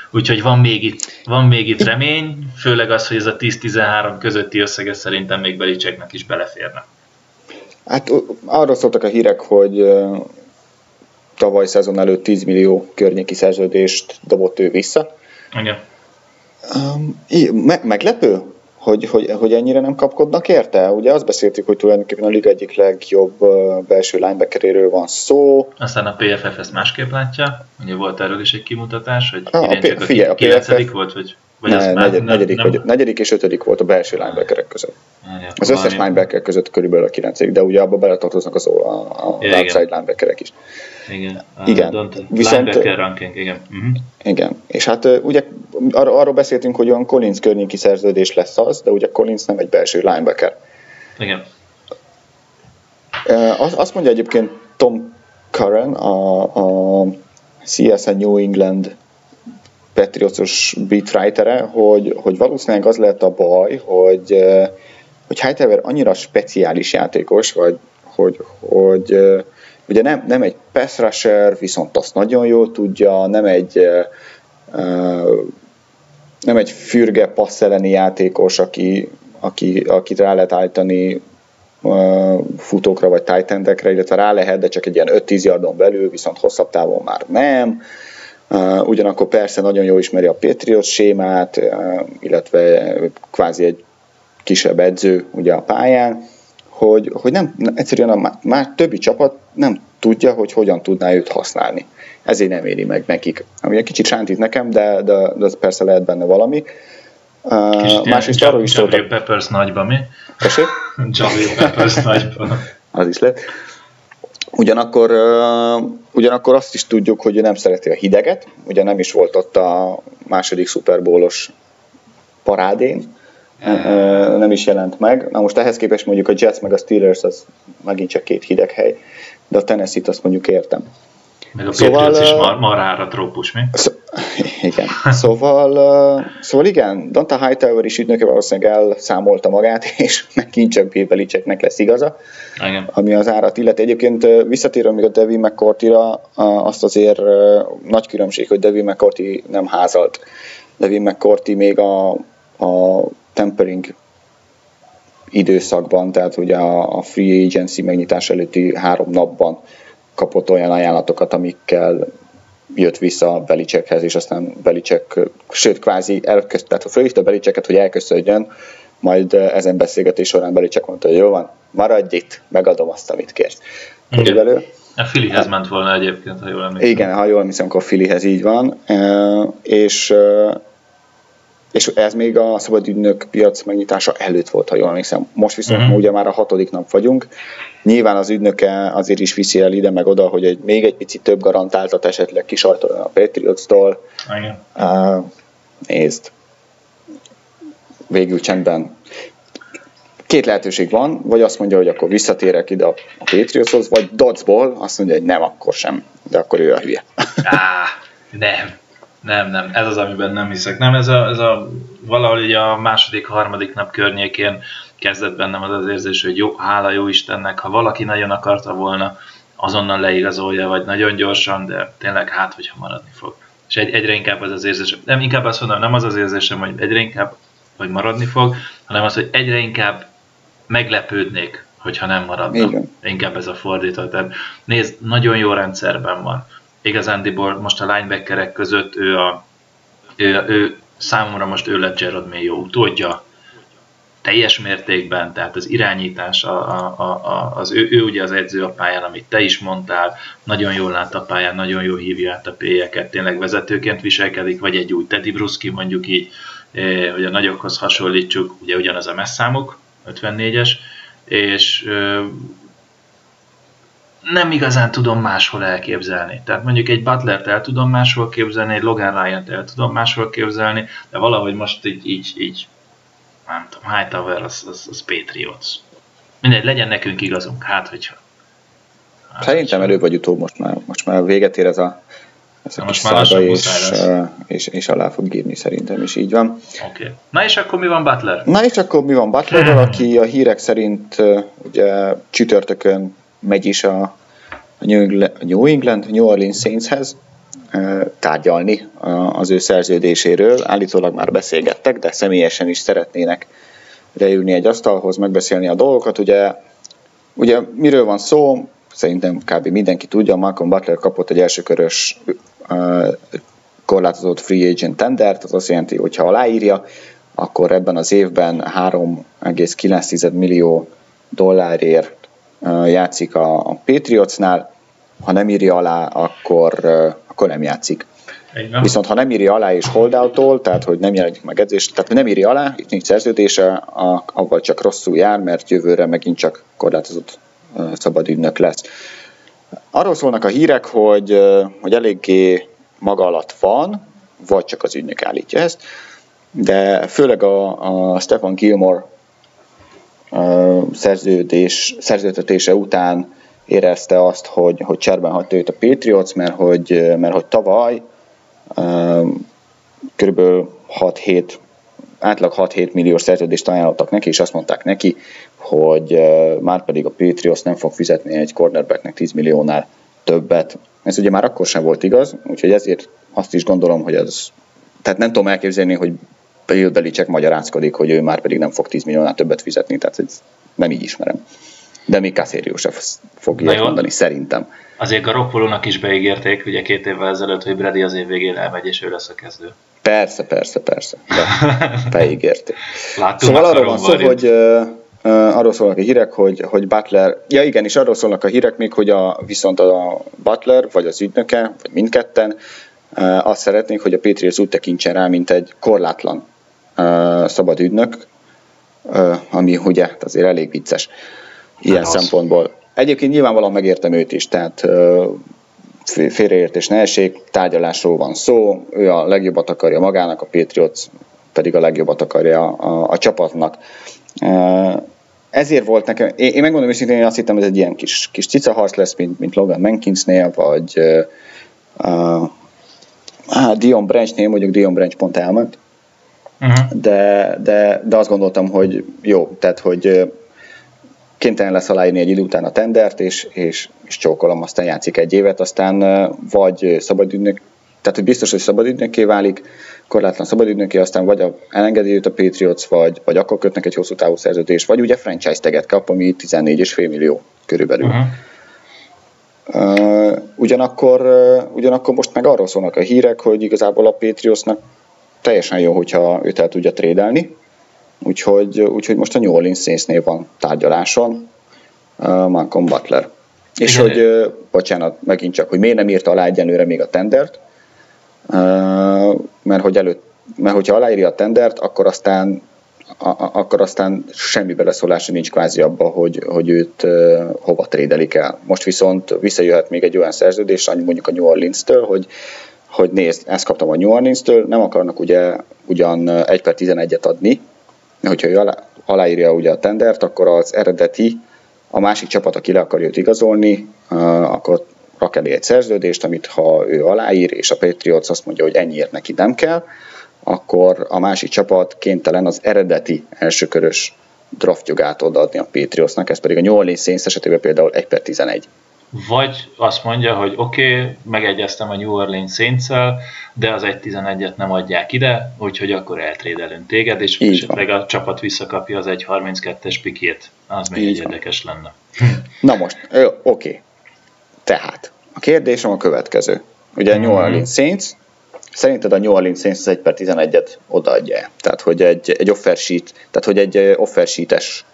Úgyhogy van még itt, van még itt remény, főleg az, hogy ez a 10-13 közötti összege szerintem még Belicseknek is beleférne. Hát arról szóltak a hírek, hogy tavaly szezon előtt 10 millió környéki szerződést dobott ő vissza. Igen. Um, me- meglepő, hogy, hogy, hogy ennyire nem kapkodnak érte? Ugye azt beszéltük, hogy tulajdonképpen a liga egyik legjobb belső linebackeréről van szó. Aztán a PFF ezt másképp látja. Ugye volt erről is egy kimutatás, hogy ah, a, P- csak figyelj, a 9 PFF... volt, vagy vagy ne, negy, negyedik, nem, vagy, negyedik és ötödik volt a belső linebackerek között. Ja, az összes linebacker között körülbelül a kilencedik, de ugye abba beletartoznak az, a, a ja, outside linebackerek is. Igen. igen. Viszont, ranking, igen. Uh-huh. Igen. És hát ugye ar- arról beszéltünk, hogy olyan Collins környéki szerződés lesz az, de ugye Collins nem egy belső linebacker. Igen. Az, azt mondja egyébként Tom Curran, a, a CSN New England Patriotsos beatwritere, hogy, hogy valószínűleg az lehet a baj, hogy, hogy Hightower annyira speciális játékos, vagy hogy, hogy ugye nem, nem egy pass rusher, viszont azt nagyon jól tudja, nem egy nem egy fürge passz elleni játékos, aki, aki, akit rá lehet állítani futókra vagy tight illetve rá lehet, de csak egy ilyen 5-10 yardon belül, viszont hosszabb távon már nem. Ugyanakkor persze nagyon jól ismeri a Patriot sémát, illetve kvázi egy kisebb edző ugye a pályán, hogy, hogy nem, egyszerűen a már többi csapat nem tudja, hogy hogyan tudná őt használni. Ezért nem éri meg nekik. Ami egy kicsit sántít nekem, de, de, de persze lehet benne valami. Uh, másrészt arról is szóltak... Peppers nagyba, mi? Tessék? Javi Peppers nagyban. Az is lett. Ugyanakkor, ugyanakkor azt is tudjuk, hogy ő nem szereti a hideget, ugye nem is volt ott a második szuperbólos parádén, nem is jelent meg. Na most ehhez képest mondjuk a Jets meg a Steelers az megint csak két hideg hely, de a Tennessee-t azt mondjuk értem. Meg a szóval, Patriots is mar- marára trópus, mi? Szó, igen. Szóval, szóval igen, Danta Hightower is ügynöke valószínűleg elszámolta magát, és megint csak Bill Belichicknek lesz igaza, Igen. ami az árat illeti. Egyébként visszatérve még a Devin McCourty-ra, uh, azt azért nagy különbség, hogy Devin McCourty nem házalt. Devin McCourty még a, a tempering időszakban, tehát ugye a, a free agency megnyitás előtti három napban kapott olyan ajánlatokat, amikkel jött vissza Belicsekhez, és aztán Belicek, sőt kvázi elközt, tehát fölhívta Belicseket, hogy elköszönjön, majd ezen beszélgetés során Belicek mondta, hogy jó van, maradj itt, megadom azt, amit kérsz. Körülbelül. A Filihez ment volna egyébként, ha jól emlékszem. Igen, ha jól emlékszem, akkor Filihez így van. És és ez még a szabadügynök piac megnyitása előtt volt, ha jól emlékszem. Most viszont uh-huh. ugye már a hatodik nap vagyunk. Nyilván az ügynöke azért is viszi el ide meg oda, hogy egy, még egy picit több garantáltat esetleg kisajtoljon a Patriots-tól. Uh, nézd. Végül csendben. Két lehetőség van, vagy azt mondja, hogy akkor visszatérek ide a Patriotshoz, vagy Dotsból azt mondja, hogy nem, akkor sem, de akkor ő a hülye. Á, nem. Nem, nem, ez az, amiben nem hiszek. Nem, ez a, ez a valahol így a második, harmadik nap környékén kezdett bennem az az érzés, hogy jó, hála jó Istennek, ha valaki nagyon akarta volna, azonnal leigazolja, vagy nagyon gyorsan, de tényleg hát, hogyha maradni fog. És egy, egyre inkább az az érzés, nem inkább azt mondom, nem az az érzésem, hogy egyre inkább, hogy maradni fog, hanem az, hogy egyre inkább meglepődnék, hogyha nem maradna. Igen. Inkább ez a fordított. Tehát nézd, nagyon jó rendszerben van igazándiból most a linebackerek között ő, a, ő, ő számomra most ő lett Gerard jó utódja, teljes mértékben, tehát az irányítás, a, a, a, az ő, ő ugye az edző a pályán, amit te is mondtál, nagyon jól lát a pályán, nagyon jól hívja át a pélyeket, tényleg vezetőként viselkedik, vagy egy új Teddy Bruski mondjuk így, eh, hogy a nagyokhoz hasonlítsuk, ugye ugyanaz a messzámuk, 54-es, és nem igazán tudom máshol elképzelni. Tehát mondjuk egy Butlert el tudom máshol képzelni, egy Logan Ryan-t el tudom máshol képzelni, de valahogy most így, így, így nem tudom, Hightower az, az, az Patriots. Mindegy, legyen nekünk igazunk, hát hogyha. Hát, Szerintem előbb vagy utóbb most már, most már véget ér ez a, ez a most már és, és, és, alá fog írni szerintem, és így van. Okay. Na és akkor mi van Butler? Na és akkor mi van Butler, aki a hírek szerint ugye csütörtökön megy is a New England, New Orleans Saintshez tárgyalni az ő szerződéséről. Állítólag már beszélgettek, de személyesen is szeretnének leülni egy asztalhoz, megbeszélni a dolgokat. Ugye, ugye miről van szó? Szerintem kb. mindenki tudja, Malcolm Butler kapott egy elsőkörös korlátozott free agent tendert, az azt jelenti, hogy ha aláírja, akkor ebben az évben 3,9 millió dollárért játszik a, a Patriotsnál, ha nem írja alá, akkor, akkor nem játszik. Igen. Viszont ha nem írja alá és holdout tehát hogy nem jelenik meg edzés, tehát nem írja alá, itt nincs szerződése, avval csak rosszul jár, mert jövőre megint csak korlátozott szabad ügynök lesz. Arról szólnak a hírek, hogy, hogy eléggé maga alatt van, vagy csak az ügynök állítja ezt, de főleg a, a Stefan Gilmore szerződés, szerződtetése után érezte azt, hogy, hogy cserben hagyta őt a Patriots, mert hogy, mert hogy tavaly kb. 6-7 átlag 6-7 milliós szerződést ajánlottak neki, és azt mondták neki, hogy már pedig a Patriots nem fog fizetni egy cornerbacknek 10 milliónál többet. Ez ugye már akkor sem volt igaz, úgyhogy ezért azt is gondolom, hogy ez, tehát nem tudom elképzelni, hogy Bill Belichick magyarázkodik, hogy ő már pedig nem fog 10 milliónál többet fizetni, tehát ez nem így ismerem. De még Casario sem fog ilyet mondani, szerintem. Azért Garoppolónak is beígérték, ugye két évvel ezelőtt, hogy Brady az év végén elmegy, és ő lesz a kezdő. Persze, persze, persze. De beígérték. szóval arról van szó, hogy uh, arról szólnak a hírek, hogy, hogy Butler, ja igen, és arról szólnak a hírek még, hogy a, viszont a Butler, vagy az ügynöke, vagy mindketten uh, azt szeretnék, hogy a Patriots úgy tekintsen rá, mint egy korlátlan szabad ügynök, ami ugye azért elég vicces ilyen az. szempontból. Egyébként nyilvánvalóan megértem őt is, tehát félreértés ne essék, tárgyalásról van szó, ő a legjobbat akarja magának, a Patriots pedig a legjobbat akarja a, a, a csapatnak. Ezért volt nekem, én, én megmondom őszintén, én azt hittem, hogy ez egy ilyen kis, kis cicaharc lesz, mint, mint Logan Menkinsnél, vagy uh, Dion Branchnél, mondjuk Dion Branch pont elment, uh-huh. de, de, de azt gondoltam, hogy jó, tehát hogy kénytelen lesz aláírni egy idő után a tendert, és, és, és csókolom, aztán játszik egy évet, aztán vagy szabadügynök, tehát hogy biztos, hogy szabadügynökké válik, korlátlan szabadügynöki, aztán vagy a, elengedi őt a Patriots, vagy, vagy akkor kötnek egy hosszú távú szerződést, vagy ugye franchise teget kap, ami 14,5 millió körülbelül. Uh-huh. Uh, ugyanakkor, uh, ugyanakkor most meg arról szólnak a hírek, hogy igazából a Patriotsnak teljesen jó, hogyha őt el tudja trédelni, úgyhogy, úgyhogy most a New Orleans Saintsnél van tárgyaláson uh, Malcolm Butler. És Igen. hogy, uh, bocsánat, megint csak, hogy miért nem írta alá egyenlőre még a tendert, uh, mert hogy előtt, mert hogyha aláírja a tendert, akkor aztán a, akkor aztán semmi beleszólása nincs kvázi abba, hogy, hogy őt uh, hova trédelik el. Most viszont visszajöhet még egy olyan szerződés, mondjuk a New Orleans-től, hogy hogy nézd, ezt kaptam a New Orleans-től, nem akarnak ugye ugyan 1 per 11-et adni, hogyha ő alá, aláírja ugye a tendert, akkor az eredeti, a másik csapat, aki le akarja őt igazolni, akkor rak elé egy szerződést, amit ha ő aláír, és a Patriots azt mondja, hogy ennyiért neki nem kell, akkor a másik csapat kénytelen az eredeti elsőkörös draftjogát odaadni a Patriotsnak, ez pedig a New Orleans Saints esetében például 1 per 11. Vagy azt mondja, hogy oké, okay, megegyeztem a New Orleans saints de az 1.11-et nem adják ide, úgyhogy akkor eltrédelünk téged, és Így esetleg van. a csapat visszakapja az 1.32-es pikét. Az még Így egy van. érdekes lenne. Na most, oké. Okay. Tehát, a kérdésem a következő. Ugye a New mm-hmm. Orleans Saints, szerinted a New Orleans Saints az 1 per 11-et odaadja Tehát, hogy egy, egy offer sheet, tehát, hogy egy offer sheet-es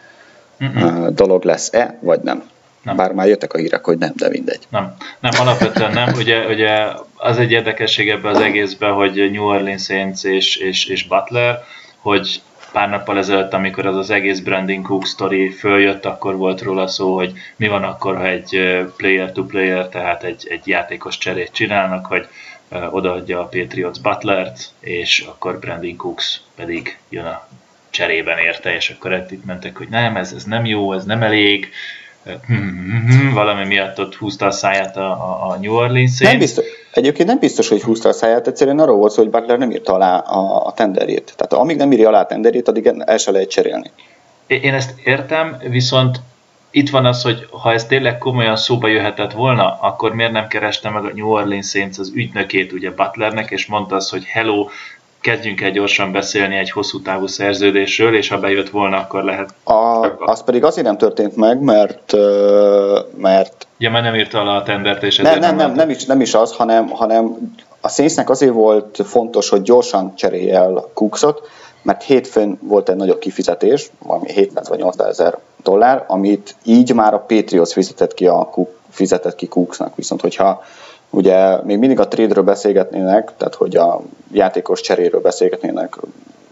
mm-hmm. dolog lesz-e, vagy nem? Nem. Bár már jöttek a hírek, hogy nem, de mindegy. Nem, nem alapvetően nem. Ugye, ugye az egy érdekesség ebben az egészben, hogy New Orleans Saints és, és, és Butler, hogy pár nappal ezelőtt, amikor az az egész Branding Cook story följött, akkor volt róla szó, hogy mi van akkor, ha egy player-to-player, tehát egy, egy játékos cserét csinálnak, hogy odaadja a Patriots Butlert, és akkor Branding Cooks pedig jön a cserében érte, és akkor itt mentek, hogy nem, ez, ez nem jó, ez nem elég, valami miatt ott húzta a száját a, a, a New Orleans nem biztos, Egyébként nem biztos, hogy húzta a száját, egyszerűen arról volt hogy Butler nem írta alá a, a tenderét. Tehát amíg nem írja alá a tenderét, addig el se lehet cserélni. Én ezt értem, viszont itt van az, hogy ha ez tényleg komolyan szóba jöhetett volna, akkor miért nem kereste meg a New Orleans Saints az ügynökét, ugye Butlernek, és mondta azt, hogy hello, kezdjünk el gyorsan beszélni egy hosszú távú szerződésről, és ha bejött volna, akkor lehet... A, az pedig azért nem történt meg, mert... mert ja, mert nem írta alá a tendert, és nem, nem, nem, nem, is, nem is az, hanem, hanem a Saintsnek azért volt fontos, hogy gyorsan cserélje el Cooksot, mert hétfőn volt egy nagyobb kifizetés, valami 700 vagy 800 ezer dollár, amit így már a Patriots fizetett ki, a, fizetett ki Cooksnak. Viszont hogyha Ugye még mindig a trade-ről beszélgetnének, tehát hogy a játékos cseréről beszélgetnének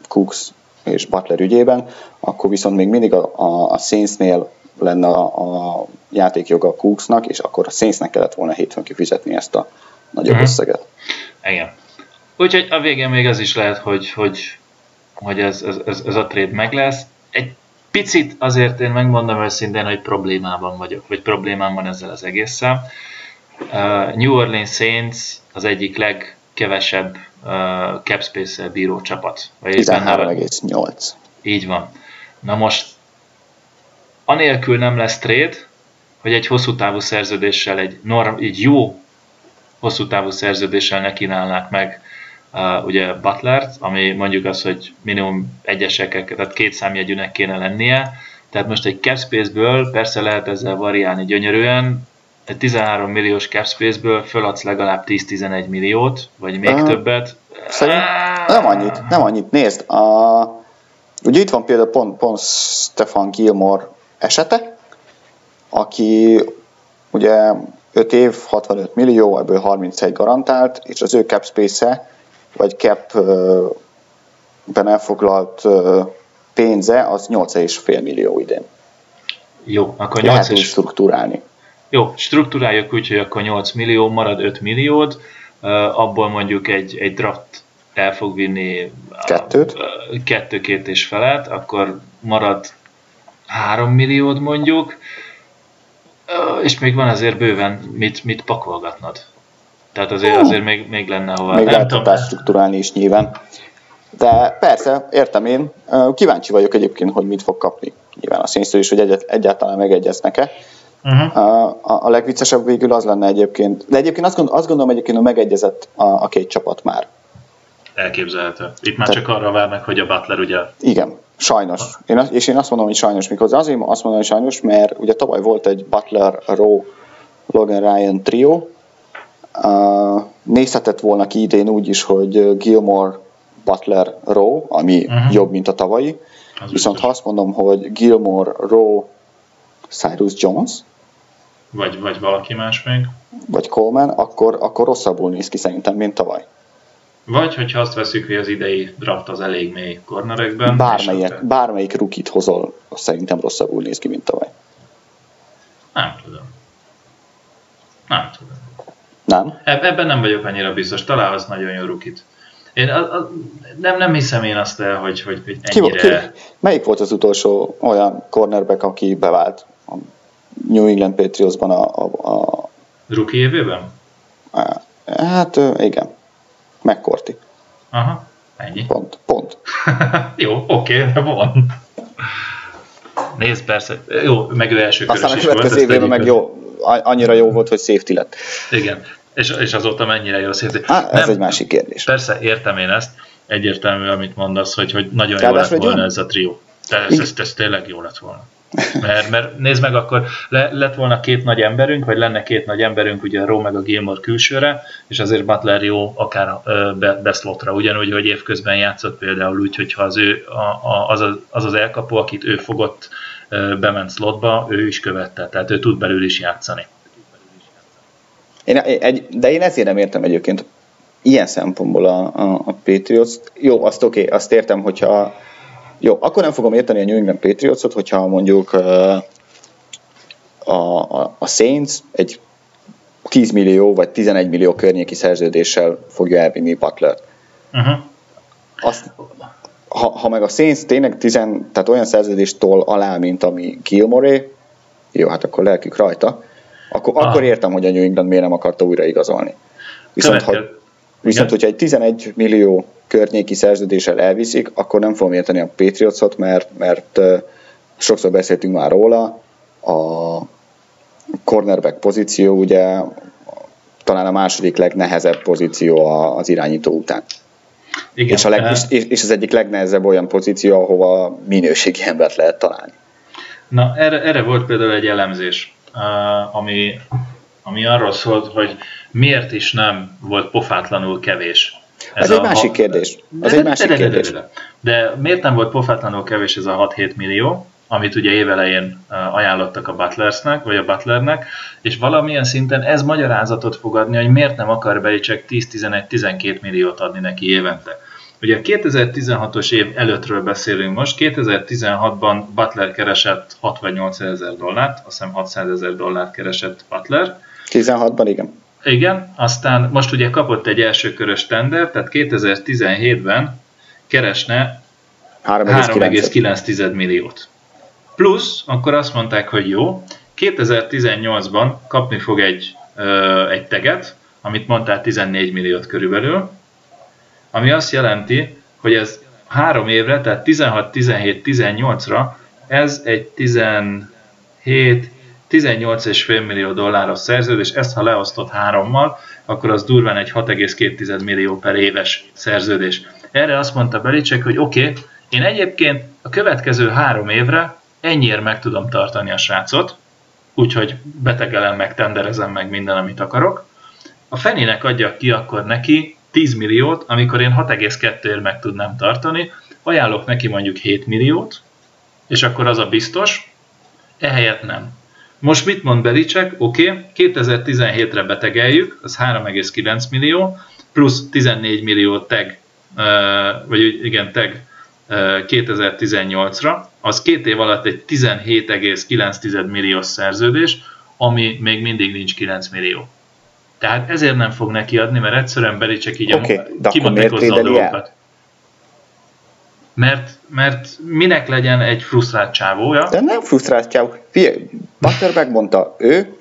Cooks és Butler ügyében, akkor viszont még mindig a, a, a Saintsnél lenne a, a játékjoga a Cooksnak, és akkor a Saintsnek kellett volna hétfőn kifizetni ezt a nagyobb mm-hmm. összeget. Igen. Úgyhogy a végén még ez is lehet, hogy, hogy, hogy ez, ez, ez, ez a trade meg lesz. Egy picit azért én megmondom őszintén, hogy problémában vagyok, vagy problémám van ezzel az egésszel. Uh, New Orleans Saints az egyik legkevesebb uh, cap space bíró csapat. 13,8. Így van. Na most, anélkül nem lesz trade, hogy egy hosszú távú szerződéssel, egy, norm, egy jó hosszú távú szerződéssel ne kínálnák meg uh, ugye Butlert, ami mondjuk az, hogy minimum egyesek, tehát két számjegyűnek kéne lennie, tehát most egy cap space-ből persze lehet ezzel variálni gyönyörűen, egy 13 milliós cap space-ből föladsz legalább 10-11 milliót, vagy még uh, többet. Szerint nem annyit, nem annyit. Nézd, a, ugye itt van például pont, pont Stefan Gilmore esete, aki ugye 5 év, 65 millió, ebből 31 garantált, és az ő cap space-e, vagy cap ben elfoglalt pénze az 8,5 millió idén. Jó, akkor Lehet 8 úgy és... struktúrálni. Jó, struktúráljuk úgy, hogy akkor 8 millió, marad 5 milliód, abból mondjuk egy, egy draft el fog vinni Kettőt. Uh, kettő, két és felett, akkor marad 3 milliód mondjuk, és még van azért bőven mit, mit pakolgatnod. Tehát azért, azért még, még lenne hova. Még lehet tudom, struktúrálni is nyilván. De persze, értem én. Kíváncsi vagyok egyébként, hogy mit fog kapni. Nyilván a színsztől is, hogy egyet, egyáltalán megegyeznek-e. Uh-huh. A, a, legviccesebb végül az lenne egyébként. De egyébként azt, gond, azt gondolom egyébként, hogy megegyezett a, a két csapat már. elképzelhető. Itt már Te- csak arra várnak, hogy a Butler ugye Igen, sajnos. Én, és én azt mondom, hogy sajnos. Mikor azért azt mondom, hogy sajnos, mert ugye tavaly volt egy Butler, Rowe, Logan Ryan trio. Uh, nézhetett volna ki idén úgy is, hogy Gilmore, Butler, Rowe, ami uh-huh. jobb, mint a tavalyi. Az Viszont biztos. ha azt mondom, hogy Gilmore, Rowe, Cyrus Jones, vagy, vagy valaki más még. vagy Coleman, akkor, akkor rosszabbul néz ki szerintem, mint tavaly. Vagy, hogyha azt veszük, hogy az idei draft az elég mély cornerekben. Bármelyik, akkor- bármelyik rukit hozol, az szerintem rosszabbul néz ki, mint tavaly. Nem tudom. Nem tudom. Nem? Eb- Ebben nem vagyok annyira biztos. Találhatsz nagyon jó rukit. Én a, a, nem, nem hiszem én azt el, hogy, hogy, hogy Ki, ennyire... ki, melyik volt az utolsó olyan cornerback, aki bevált New England Patriotsban a, a, a, Rookie évében? a hát igen, McCourty, Aha, ennyi. pont, pont. jó, oké, van. Nézd, persze. Jó, meg ő első Aztán a következő ezt évben meg jó, annyira jó volt, hogy safety lett. Igen. És, és azóta mennyire jó szép. Há, ez egy másik kérdés. Persze, értem én ezt. Egyértelmű, amit mondasz, hogy, hogy nagyon jó lett Ráadásul volna olyan- ez a trió. De ez, ez, ez tényleg jó lett volna. Mert, mert nézd meg, akkor le, lett volna két nagy emberünk, vagy lenne két nagy emberünk, ugye a Ró meg a Gilmore külsőre, és azért Butler jó akár be, beszlotra, ugyanúgy, hogy évközben játszott például úgy, hogyha az, ő, a, a, az, az, az az elkapó, akit ő fogott, bement slotba, ő is követte, tehát ő tud belül is játszani. Én, egy, de én ezért nem értem egyébként ilyen szempontból a, a, a Patriots. Jó, azt oké, okay, azt értem, hogyha jó, akkor nem fogom érteni a New England Patriotsot, hogyha mondjuk a, a, a Saints egy 10 millió vagy 11 millió környéki szerződéssel fogja elvinni Butler. Uh-huh. Azt, ha, ha meg a Saints tényleg 10, tehát olyan szerződéstól alá, mint ami Gilmore, jó, hát akkor lelkük rajta, akkor, Ah. akkor értem, hogy a New England miért nem akarta újra igazolni. Viszont, ha, Következő- viszont Igen. hogyha egy 11 millió környéki szerződéssel elviszik, akkor nem fogom érteni a Patriotsot, mert, mert sokszor beszéltünk már róla, a cornerback pozíció ugye talán a második legnehezebb pozíció az irányító után. Igen, És, a leg, és, és, az egyik legnehezebb olyan pozíció, ahova minőségi embert lehet találni. Na, erre, erre volt például egy elemzés, ami, ami arról szólt, hogy miért is nem volt pofátlanul kevés. Ez egy másik kérdés. Az De- egy másik de, de, de, kérdés. De, de, de miért nem volt pofátlanul kevés ez a 6-7 millió, amit ugye évelején ajánlottak a Butlersnek, vagy a Butlernek, és valamilyen szinten ez magyarázatot fog adni, hogy miért nem akar Belicek 10-11-12 milliót adni neki évente. Ugye a 2016-os év előttről beszélünk most, 2016-ban Butler keresett 68 ezer dollárt, azt hiszem 600 ezer dollárt keresett Butler, 16-ban igen. Igen, aztán most ugye kapott egy első körös tender, tehát 2017-ben keresne 3,9. 3,9 milliót. Plusz, akkor azt mondták, hogy jó, 2018-ban kapni fog egy, ö, egy teget, amit mondtál 14 milliót körülbelül, ami azt jelenti, hogy ez három évre, tehát 16, 17, 18-ra ez egy 17, 18,5 millió dolláros szerződés, ezt ha leosztott hárommal, akkor az durván egy 6,2 millió per éves szerződés. Erre azt mondta Belicek, hogy oké, okay, én egyébként a következő három évre ennyiért meg tudom tartani a srácot, úgyhogy betegelem meg, tenderezem meg minden, amit akarok. A fenének adjak ki akkor neki 10 milliót, amikor én 6,2-ért meg tudnám tartani, ajánlok neki mondjuk 7 milliót, és akkor az a biztos, ehelyett nem. Most mit mond Belicek? Oké, okay, 2017-re betegeljük, az 3,9 millió, plusz 14 millió tag, vagy igen, tag 2018-ra, az két év alatt egy 17,9 milliós szerződés, ami még mindig nincs 9 millió. Tehát ezért nem fog neki adni, mert egyszerűen beli csak így okay, a, kimondakozza a dolgokat. Mert, mert minek legyen egy frusztrált csávója? De nem frusztrált csávó. Figyelj, Butler megmondta, ő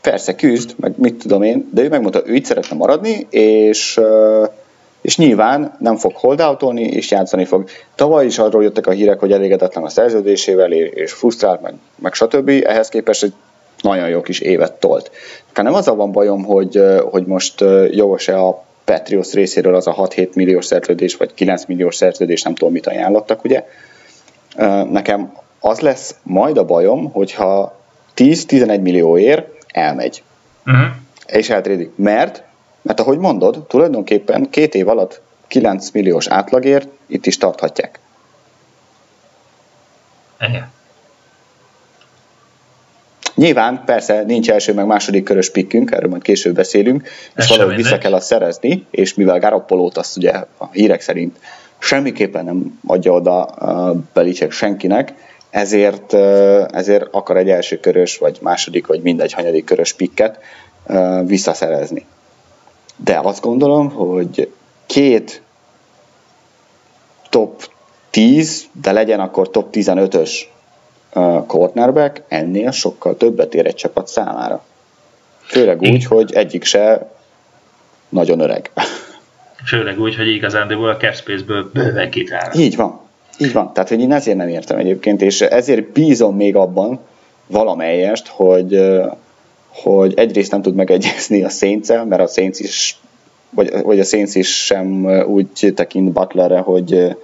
persze küzd, meg mit tudom én, de ő megmondta, ő itt szeretne maradni, és és nyilván nem fog holdoutolni, és játszani fog. Tavaly is arról jöttek a hírek, hogy elégedetlen a szerződésével, és frusztrált, meg, meg stb. Ehhez képest egy nagyon jó kis évet tolt. Tehát nem az a van bajom, hogy, hogy most jogos-e a Patriots részéről az a 6-7 milliós szerződés, vagy 9 milliós szerződés, nem tudom mit ajánlottak, ugye. Nekem az lesz majd a bajom, hogyha 10-11 millióért elmegy. Uh-huh. És eltrédik. Mert, mert ahogy mondod, tulajdonképpen két év alatt 9 milliós átlagért itt is tarthatják. Igen. Nyilván, persze, nincs első meg második körös pikkünk, erről majd később beszélünk, Ez és valahogy vissza kell azt szerezni, és mivel Garoppolót azt ugye a hírek szerint semmiképpen nem adja oda Belicek senkinek, ezért, ezért akar egy első körös, vagy második, vagy mindegy hanyadik körös pikket visszaszerezni. De azt gondolom, hogy két top 10, de legyen akkor top 15-ös cornerback ennél sokkal többet ér egy csapat számára. Főleg úgy, hogy egyik se nagyon öreg. Főleg úgy, hogy igazán de a cap space-ből bőven kitál. Így van. Így van. Tehát, hogy én ezért nem értem egyébként, és ezért bízom még abban valamelyest, hogy, hogy egyrészt nem tud megegyezni a saints mert a Saints is vagy, vagy a Saints is sem úgy tekint Butlerre, hogy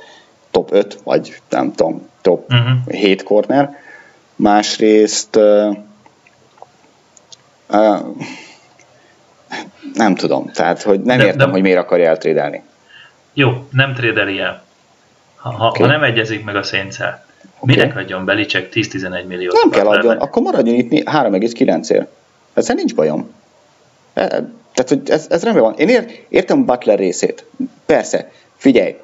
top 5, vagy nem tudom, top uh-huh. Mhm. 7 corner. Másrészt uh, uh, nem tudom, tehát hogy nem de, értem, de... hogy miért akarja eltrédelni. Jó, nem trédeli el. Ha, ha, okay. ha nem egyezik meg a szénszel, okay. minek adjon Belicek 10-11 milliót? Nem kell adjon, akkor maradjon itt 3,9-ért. Ezzel nincs bajom. E, tehát, hogy ez, ez rendben van. Én ért, értem Butler részét. Persze, figyelj,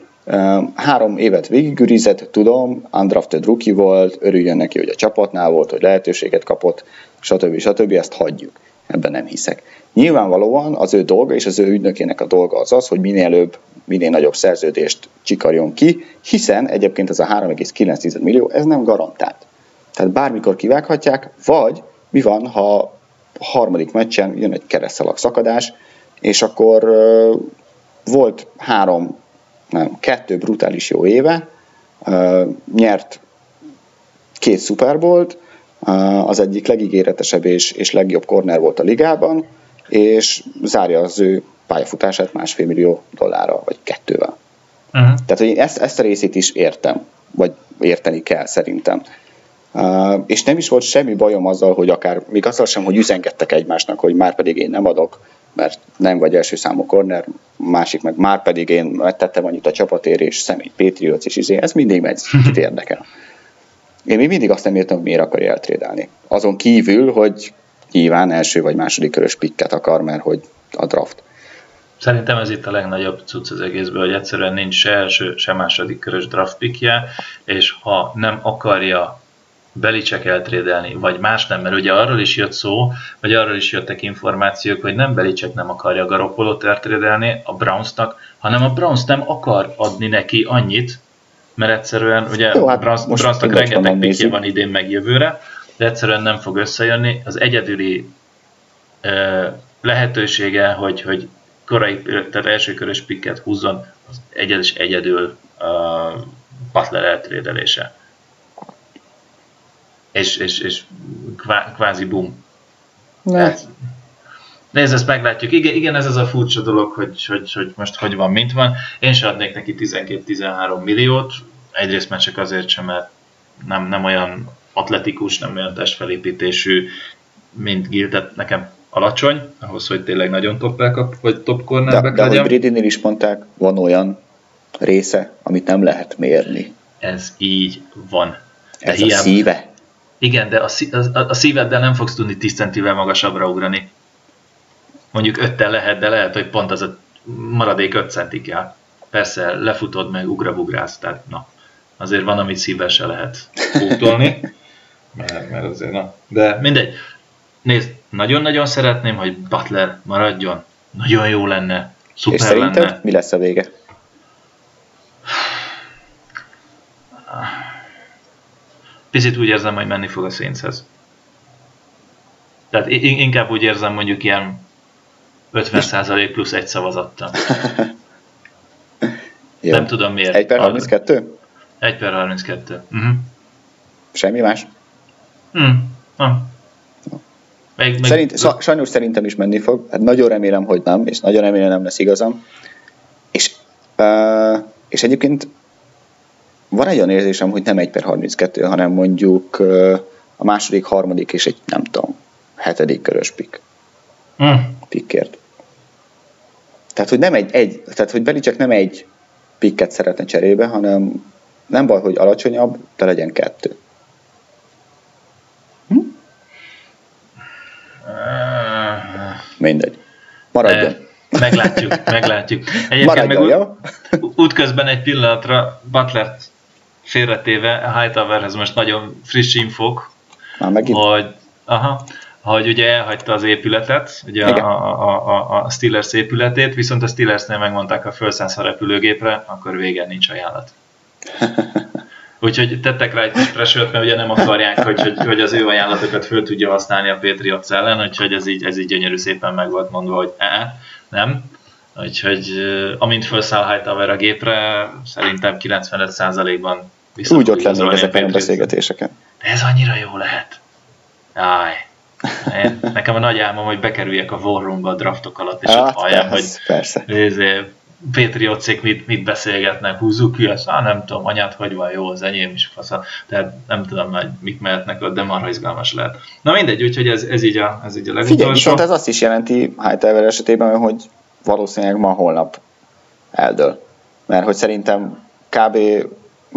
Három évet végigürizett, tudom, undrafted rookie volt, örüljön neki, hogy a csapatnál volt, hogy lehetőséget kapott, stb. stb. Ezt hagyjuk. Ebben nem hiszek. Nyilvánvalóan az ő dolga és az ő ügynökének a dolga az az, hogy minél előbb, minél nagyobb szerződést csikarjon ki, hiszen egyébként ez a 3,9 millió, ez nem garantált. Tehát bármikor kivághatják, vagy mi van, ha a harmadik meccsen jön egy keresztalak szakadás, és akkor volt három nem, kettő brutális jó éve, nyert két szuperbolt, az egyik legígéretesebb és, és legjobb korner volt a ligában, és zárja az ő pályafutását másfél millió dollárra, vagy kettővel. Uh-huh. Tehát, hogy én ezt, ezt a részét is értem, vagy érteni kell szerintem. Uh, és nem is volt semmi bajom azzal, hogy akár, még azzal sem, hogy üzengettek egymásnak, hogy már pedig én nem adok, mert nem vagy első számú corner, másik meg már pedig én megtettem annyit a csapatért, és személy Patriots, és izé, ez mindig megy, kit érdekel. Én még mindig azt nem értem, hogy miért akarja eltrédelni. Azon kívül, hogy nyilván első vagy második körös pikket akar, mert hogy a draft. Szerintem ez itt a legnagyobb cucc az egészből, hogy egyszerűen nincs se első, se második körös draft pikje, és ha nem akarja Belicek eltrédelni, vagy más nem, mert ugye arról is jött szó, vagy arról is jöttek információk, hogy nem Belicek nem akarja Garoppolót eltrédelni a Brownsnak, hanem a Browns nem akar adni neki annyit, mert egyszerűen ugye Jó, hát Browns, Brownsnak rengeteg pikje van idén meg jövőre, de egyszerűen nem fog összejönni. Az egyedüli uh, lehetősége, hogy, hogy korai, tehát elsőkörös pikket húzzon, az egyedül, egyedül uh, Butler eltrédelése és, és, és kvá, kvázi bum. Hát, nézd, ezt meglátjuk. Igen, igen, ez az a furcsa dolog, hogy, hogy, hogy most hogy van, mint van. Én sem adnék neki 12-13 milliót, egyrészt már csak azért sem, mert nem, nem olyan atletikus, nem olyan testfelépítésű, mint Gil, tehát nekem alacsony, ahhoz, hogy tényleg nagyon top kap, vagy top cornerback de, de legyen. De ahogy is mondták, van olyan része, amit nem lehet mérni. Ez így van. De Ez hiába, a szíve. Igen, de a, a, a szíveddel nem fogsz tudni 10 centivel magasabbra ugrani. Mondjuk 5 lehet, de lehet, hogy pont az a maradék 5 centi kell. Persze, lefutod meg, ugrabugrász, tehát na. azért van, amit szívvel se lehet pótolni, mert, mert azért na. De mindegy. Nézd, nagyon-nagyon szeretném, hogy Butler maradjon. Nagyon jó lenne. Szuper És szerinted lenne. mi lesz a vége? Picit úgy érzem, hogy menni fog a Saintshez. Tehát inkább úgy érzem mondjuk ilyen 50% plusz egy szavazattal. Jó. Nem tudom miért. 1 per 32? 1 per 32. Uh-huh. Semmi más? Hmm. Ha. Meg, meg, Szerint, sa- sajnos szerintem is menni fog. Hát nagyon remélem, hogy nem, és nagyon remélem nem lesz igazam. És, uh, és egyébként van egy olyan érzésem, hogy nem 1 per 32, hanem mondjuk a második, harmadik és egy, nem tudom, hetedik körös pick, Hmm. pickért. Tehát, hogy nem egy, egy tehát, hogy Belicek nem egy picket szeretne cserébe, hanem nem baj, hogy alacsonyabb, de legyen kettő. Mindegy. Maradjon. Eh, Meglátjuk, meglátjuk. Egyébként Maradjon, meg jó? útközben egy pillanatra Butlert félretéve, Hightowerhez most nagyon friss infók, Már megint. hogy, aha, hogy ugye elhagyta az épületet, ugye Igen. a, a, a, a Steelers épületét, viszont a Steelersnél megmondták, ha felszállsz a repülőgépre, akkor vége nincs ajánlat. Úgyhogy tettek rá egy kis pressure mert ugye nem akarják, hogy, hogy, hogy az ő ajánlatokat föl tudja használni a Patriots ellen, úgyhogy ez így, ez így gyönyörű szépen meg volt mondva, hogy e, nem. Úgyhogy eh, amint felszáll Hightower a gépre, szerintem 95%-ban vissza Úgy ott a ezeken a beszélgetéseken. De ez annyira jó lehet. Áj. Én, nekem a nagy álmom, hogy bekerüljek a War Roomba a draftok alatt, és ott Hát, halljam, hogy persze. Izé, Patriotsék mit, mit beszélgetnek, húzzuk ki ezt, ah, nem tudom, anyát hogy van, jó, az enyém is fasza, tehát nem tudom, hogy mik mehetnek ott, de marha izgalmas lehet. Na mindegy, úgyhogy ez, ez így a, ez így a Figyelj, legutolsó. viszont ez azt is jelenti Hightower esetében, hogy valószínűleg ma holnap eldől. Mert hogy szerintem kb.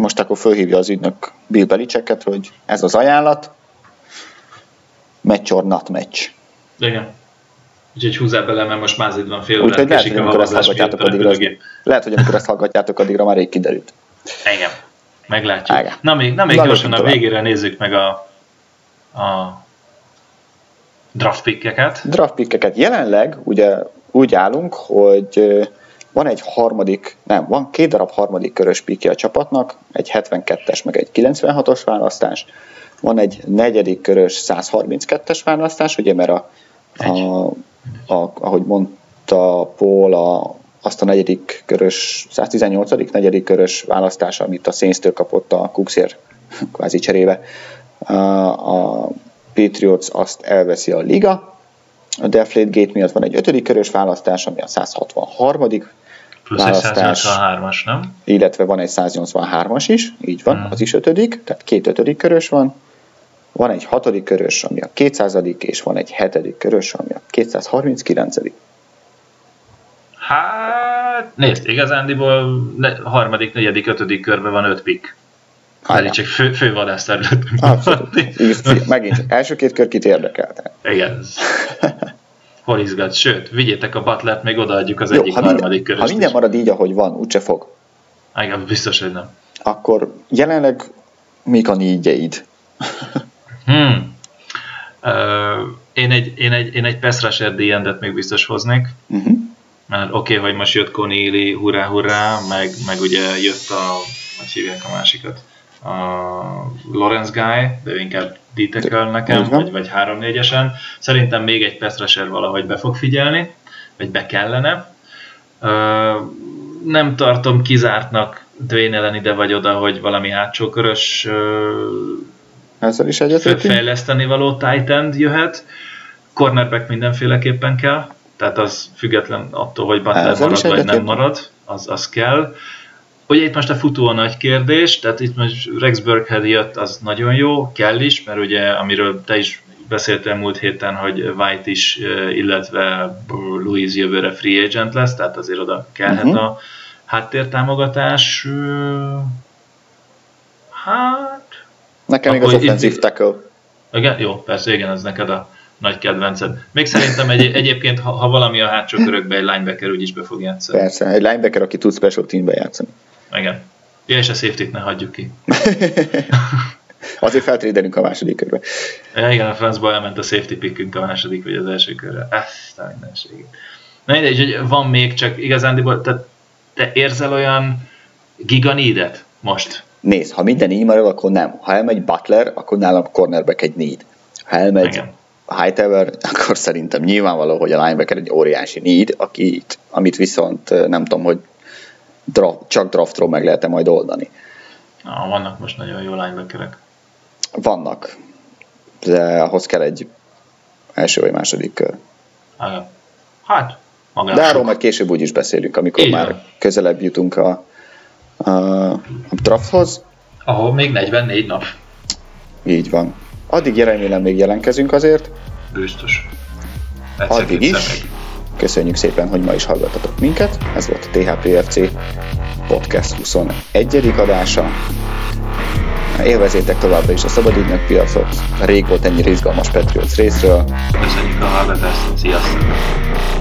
Most akkor fölhívja az ügynök Bill Belichicket, hogy ez az ajánlat, match or not match. Igen. Úgyhogy húzzál bele, mert most már itt van fél órát lehet, hogy a amikor ezt hallgatjátok a addigra, az, lehet, hogy amikor ezt hallgatjátok addigra már rég kiderült. Igen. Meglátjuk. Igen. Na még, na még Na, gyorsan a tovább. végére nézzük meg a, a draft pickeket. Draft pickeket jelenleg ugye úgy állunk, hogy van egy harmadik, nem, van két darab harmadik körös pickje a csapatnak, egy 72-es, meg egy 96-os választás, van egy negyedik körös 132-es választás, ugye, mert a, a, a ahogy mondta Paul, a, azt a negyedik körös, 118. negyedik körös választás, amit a Saints-től kapott a Cooksért kvázi cserébe, a, a Patriots azt elveszi a liga, a Deflate Gate miatt van egy ötödik körös választás, ami a 163 Plusz egy választás. 183-as, nem? illetve van egy 183-as is, így van, Hmm. az is ötödik, tehát két ötödik körös van. Van egy hatodik körös, ami a 200 és van egy hetedik körös, ami a 239 Hát, nézd, igazándiból ne, harmadik, negyedik, ötödik körben van öt. Hajrá. Elég csak fő, fő vadászterületünk. Abszolút. Megint, első két kör kit érdekelte. Igen. Hol izgat? Sőt, vigyétek a Butlert, még odaadjuk az Jó, egyik ha harmadik minden, köröst ha minden is. marad így, ahogy van, úgyse fog, Igen, biztos, hogy nem. akkor jelenleg mik a nígyeid? Hmm. Uh, én egy, én egy, én egy pass rusher D-endet még biztos hoznék. Uh-huh. Mert oké, okay, hogy most jött Connery, hurrá, hurrá, meg, meg ugye jött a, hogy hívják a másikat, a Lawrence Guy, de inkább d nekem, vagy, vagy 3-4-esen. Szerintem még egy pass rusher valahogy be fog figyelni, vagy be kellene. Nem tartom kizártnak Dwayne ellen ide vagy oda, hogy valami hátsó körös ö, Ezzel is egyetértünk? fejleszteni való tight end jöhet. Cornerback mindenféleképpen kell, tehát az független attól, hogy Butler Ezzel marad vagy nem marad, az, az kell. Ugye itt most a futó a nagy kérdés, tehát itt most Rex Burkhead jött, az nagyon jó, kell is, mert ugye amiről te is beszéltél múlt héten, hogy White is, illetve Louis jövőre free agent lesz, tehát azért oda kellhet Mhm. a háttértámogatás. Hát, Nekem még az offensive tackle. igen, jó, persze, igen, ez neked a nagy kedvenced. Még szerintem egy, egyébként, ha, ha valami a hátsó körökbe egy linebacker úgyis be fog játszani. Persze, egy linebacker, aki tud special teambe játszani. Igen. Ja, és a safety ne hagyjuk ki. Azért feltrédelünk a második körbe. Ja, igen, a francból elment a safety pickünk a második vagy az első körre. Ezt a mindenségét. Na mindegy, hogy van még, csak igazán, te, te érzel olyan giganídet most? Nézd, ha minden így marad, akkor nem. Ha elmegy Butler, akkor nálam cornerback egy need. Ha elmegy Igen. Hightower, akkor szerintem nyilvánvaló, hogy a linebacker egy óriási need, akit, amit viszont nem tudom, hogy draft, csak draftról meg lehet-e majd oldani. Na, vannak most nagyon jó linebackerek. Vannak, de ahhoz kell egy első vagy második kör. Hát, magán De arról majd később úgy is beszélünk, amikor Igen. már közelebb jutunk a, a, a drafthoz. Ahol még 44 nap. Így van. Addig remélem még jelenkezünk azért. Biztos. Egyszer Addig is. Meg. Köszönjük szépen, hogy ma is hallgattatok minket. Ez volt a THPFC Podcast 21. adása. Élvezétek továbbra is a szabadügynök piacot. Rég volt ennyire izgalmas Patriots részről. Köszönjük a hallgatást. Sziasztok!